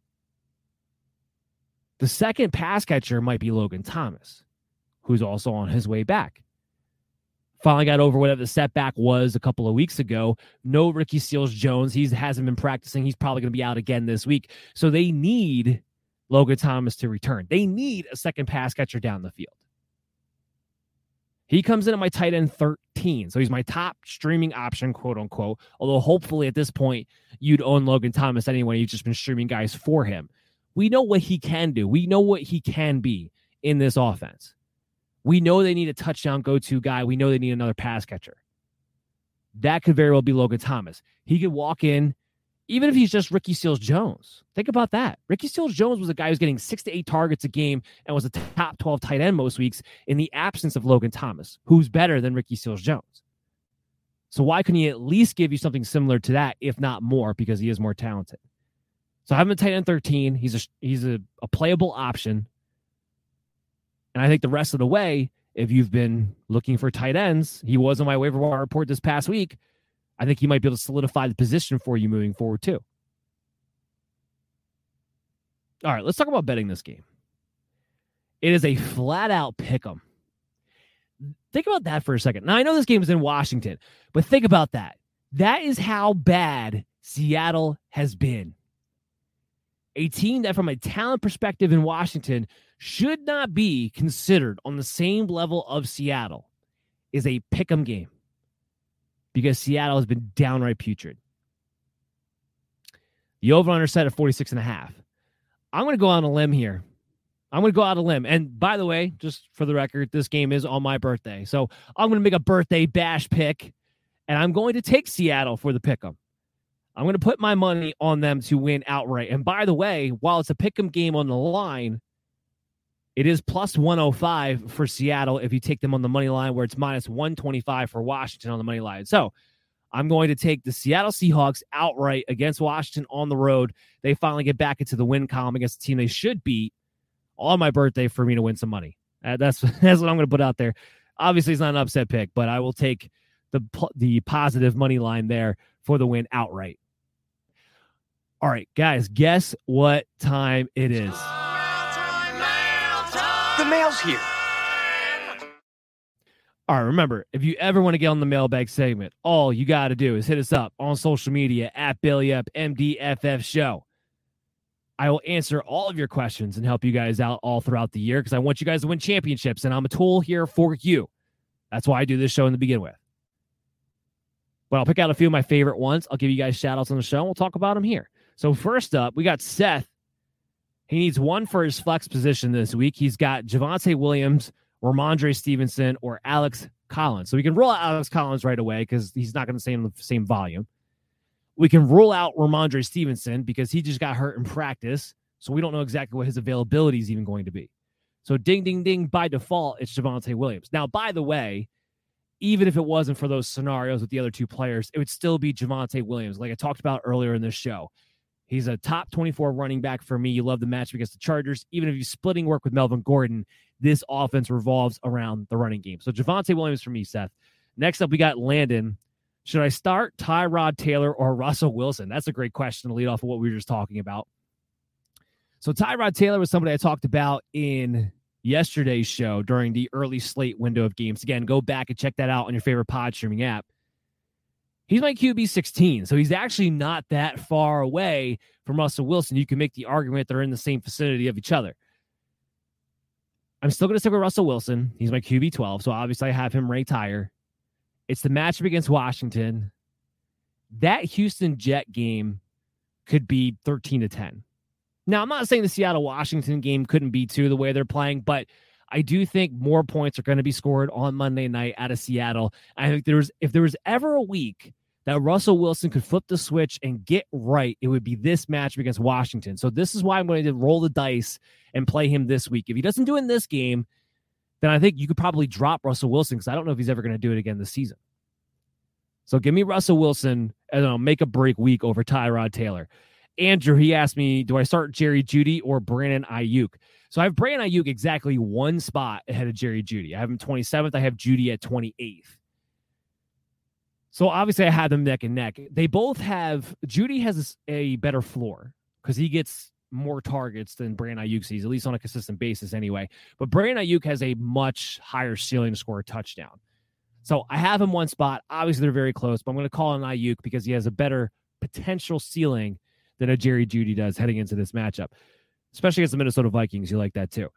The second pass catcher might be Logan Thomas, who's also on his way back finally got over whatever the setback was a couple of weeks ago. No Ricky Seals Jones. He hasn't been practicing. He's probably going to be out again this week. So they need Logan Thomas to return. They need a second pass catcher down the field. He comes in at my tight end 13. So he's my top streaming option, quote unquote. Although hopefully at this point, you'd own Logan Thomas anyway. You've just been streaming guys for him. We know what he can do. We know what he can be in this offense. We know they need a touchdown go to guy. We know they need another pass catcher. That could very well be Logan Thomas. He could walk in, even if he's just Ricky Seals Jones. Think about that. Ricky Seals Jones was a guy who's getting six to eight targets a game and was a top 12 tight end most weeks in the absence of Logan Thomas, who's better than Ricky Seals Jones. So why couldn't he at least give you something similar to that, if not more, because he is more talented? So I have him at tight end 13. He's a he's a, a playable option. And I think the rest of the way, if you've been looking for tight ends, he was on my waiver wire report this past week. I think he might be able to solidify the position for you moving forward, too. All right, let's talk about betting this game. It is a flat out pick 'em. Think about that for a second. Now, I know this game is in Washington, but think about that. That is how bad Seattle has been. A team that, from a talent perspective in Washington, should not be considered on the same level of Seattle is a pick 'em game because Seattle has been downright putrid. The over under set at 46 and a half. I'm going to go on a limb here. I'm going to go out a limb. And by the way, just for the record, this game is on my birthday. So I'm going to make a birthday bash pick, and I'm going to take Seattle for the pick 'em. I'm going to put my money on them to win outright. And by the way, while it's a pick 'em game on the line, it is plus 105 for Seattle if you take them on the money line, where it's minus 125 for Washington on the money line. So I'm going to take the Seattle Seahawks outright against Washington on the road. They finally get back into the win column against the team they should beat on my birthday for me to win some money. Uh, that's <laughs> that's what I'm going to put out there. Obviously, it's not an upset pick, but I will take the the positive money line there for the win outright. All right, guys, guess what time it is? Mail's here. All right, remember, if you ever want to get on the mailbag segment, all you got to do is hit us up on social media at Belly Up MDFF Show. I will answer all of your questions and help you guys out all throughout the year because I want you guys to win championships, and I'm a tool here for you. That's why I do this show in the begin with. But I'll pick out a few of my favorite ones. I'll give you guys shout outs on the show, and we'll talk about them here. So, first up, we got Seth. He needs one for his flex position this week. He's got Javonte Williams, Rhamondre Stevenson, or Alex Collins. So we can rule out Alex Collins right away because he's not going to stay in the same volume. We can rule out Rhamondre Stevenson because he just got hurt in practice. So we don't know exactly what his availability is even going to be. So ding, ding, ding. By default, it's Javonte Williams. Now, by the way, even if it wasn't for those scenarios with the other two players, it would still be Javonte Williams, like I talked about earlier in this show. He's a top 24 running back for me. You love the match against the Chargers. Even if he's splitting work with Melvin Gordon, this offense revolves around the running game. So Javonte Williams for me, Seth. Next up, we got Landon. Should I start Tyrod Taylor or Russell Wilson? That's a great question to lead off of what we were just talking about. So Tyrod Taylor was somebody I talked about in yesterday's show during the early slate window of games. Again, go back and check that out on your favorite pod streaming app. He's my QB 16, so he's actually not that far away from Russell Wilson. You can make the argument they're in the same vicinity of each other. I'm still going to stick with Russell Wilson. He's my QB 12, so obviously I have him ranked higher. It's the matchup against Washington. That Houston Jet game could be 13 to 10. Now, I'm not saying the Seattle Washington game couldn't be too the way they're playing, but I do think more points are going to be scored on Monday night out of Seattle. I think there's if there was ever a week that Russell Wilson could flip the switch and get right, it would be this match against Washington. So this is why I'm going to roll the dice and play him this week. If he doesn't do it in this game, then I think you could probably drop Russell Wilson because I don't know if he's ever going to do it again this season. So give me Russell Wilson and I'll make a break week over Tyrod Taylor. Andrew, he asked me, do I start Jerry Jeudy or Brandon Aiyuk? So I have Brandon Aiyuk exactly one spot ahead of Jerry Jeudy. I have him 27th. I have Jeudy at 28th. So obviously, I have them neck and neck. They both have Jeudy has a better floor because he gets more targets than Brandon Aiyuk sees, at least on a consistent basis anyway. But Brandon Aiyuk has a much higher ceiling to score a touchdown. So I have him one spot. Obviously, they're very close, but I'm going to call on Aiyuk because he has a better potential ceiling than a Jerry Jeudy does heading into this matchup, especially against the Minnesota Vikings. You like that too.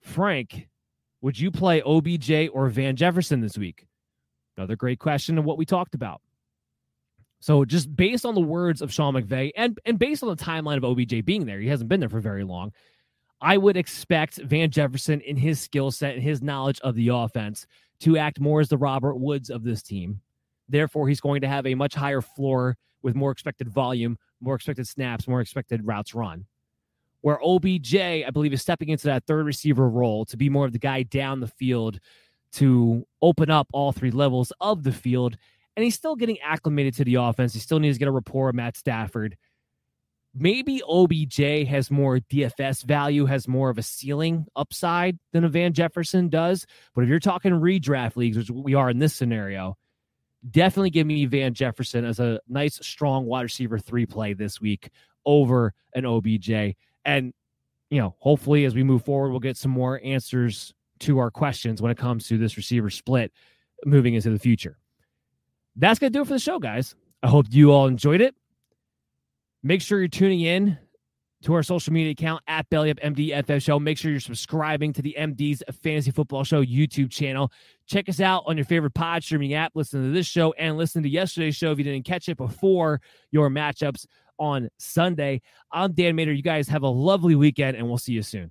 Frank, would you play OBJ or Van Jefferson this week? Another great question of what we talked about. So just based on the words of Sean McVay and, and based on the timeline of OBJ being there, he hasn't been there for very long. I would expect Van Jefferson in his skill set and his knowledge of the offense to act more as the Robert Woods of this team. Therefore, he's going to have a much higher floor with more expected volume, more expected snaps, more expected routes run. Where OBJ, I believe, is stepping into that third receiver role to be more of the guy down the field to open up all three levels of the field. And he's still getting acclimated to the offense. He still needs to get a rapport with Matt Stafford. Maybe OBJ has more DFS value, has more of a ceiling upside than a Van Jefferson does. But if you're talking redraft leagues, which we are in this scenario, definitely give me Van Jefferson as a nice, strong wide receiver three play this week over an OBJ. And, you know, hopefully as we move forward, we'll get some more answers to our questions when it comes to this receiver split moving into the future. That's going to do it for the show, guys. I hope you all enjoyed it. Make sure you're tuning in to our social media account at BellyUpMDFF Show. Make sure you're subscribing to the MD's Fantasy Football Show YouTube channel. Check us out on your favorite pod streaming app. Listen to this show and listen to yesterday's show if you didn't catch it before your matchups on Sunday. I'm Dan Mater. You guys have a lovely weekend, and we'll see you soon.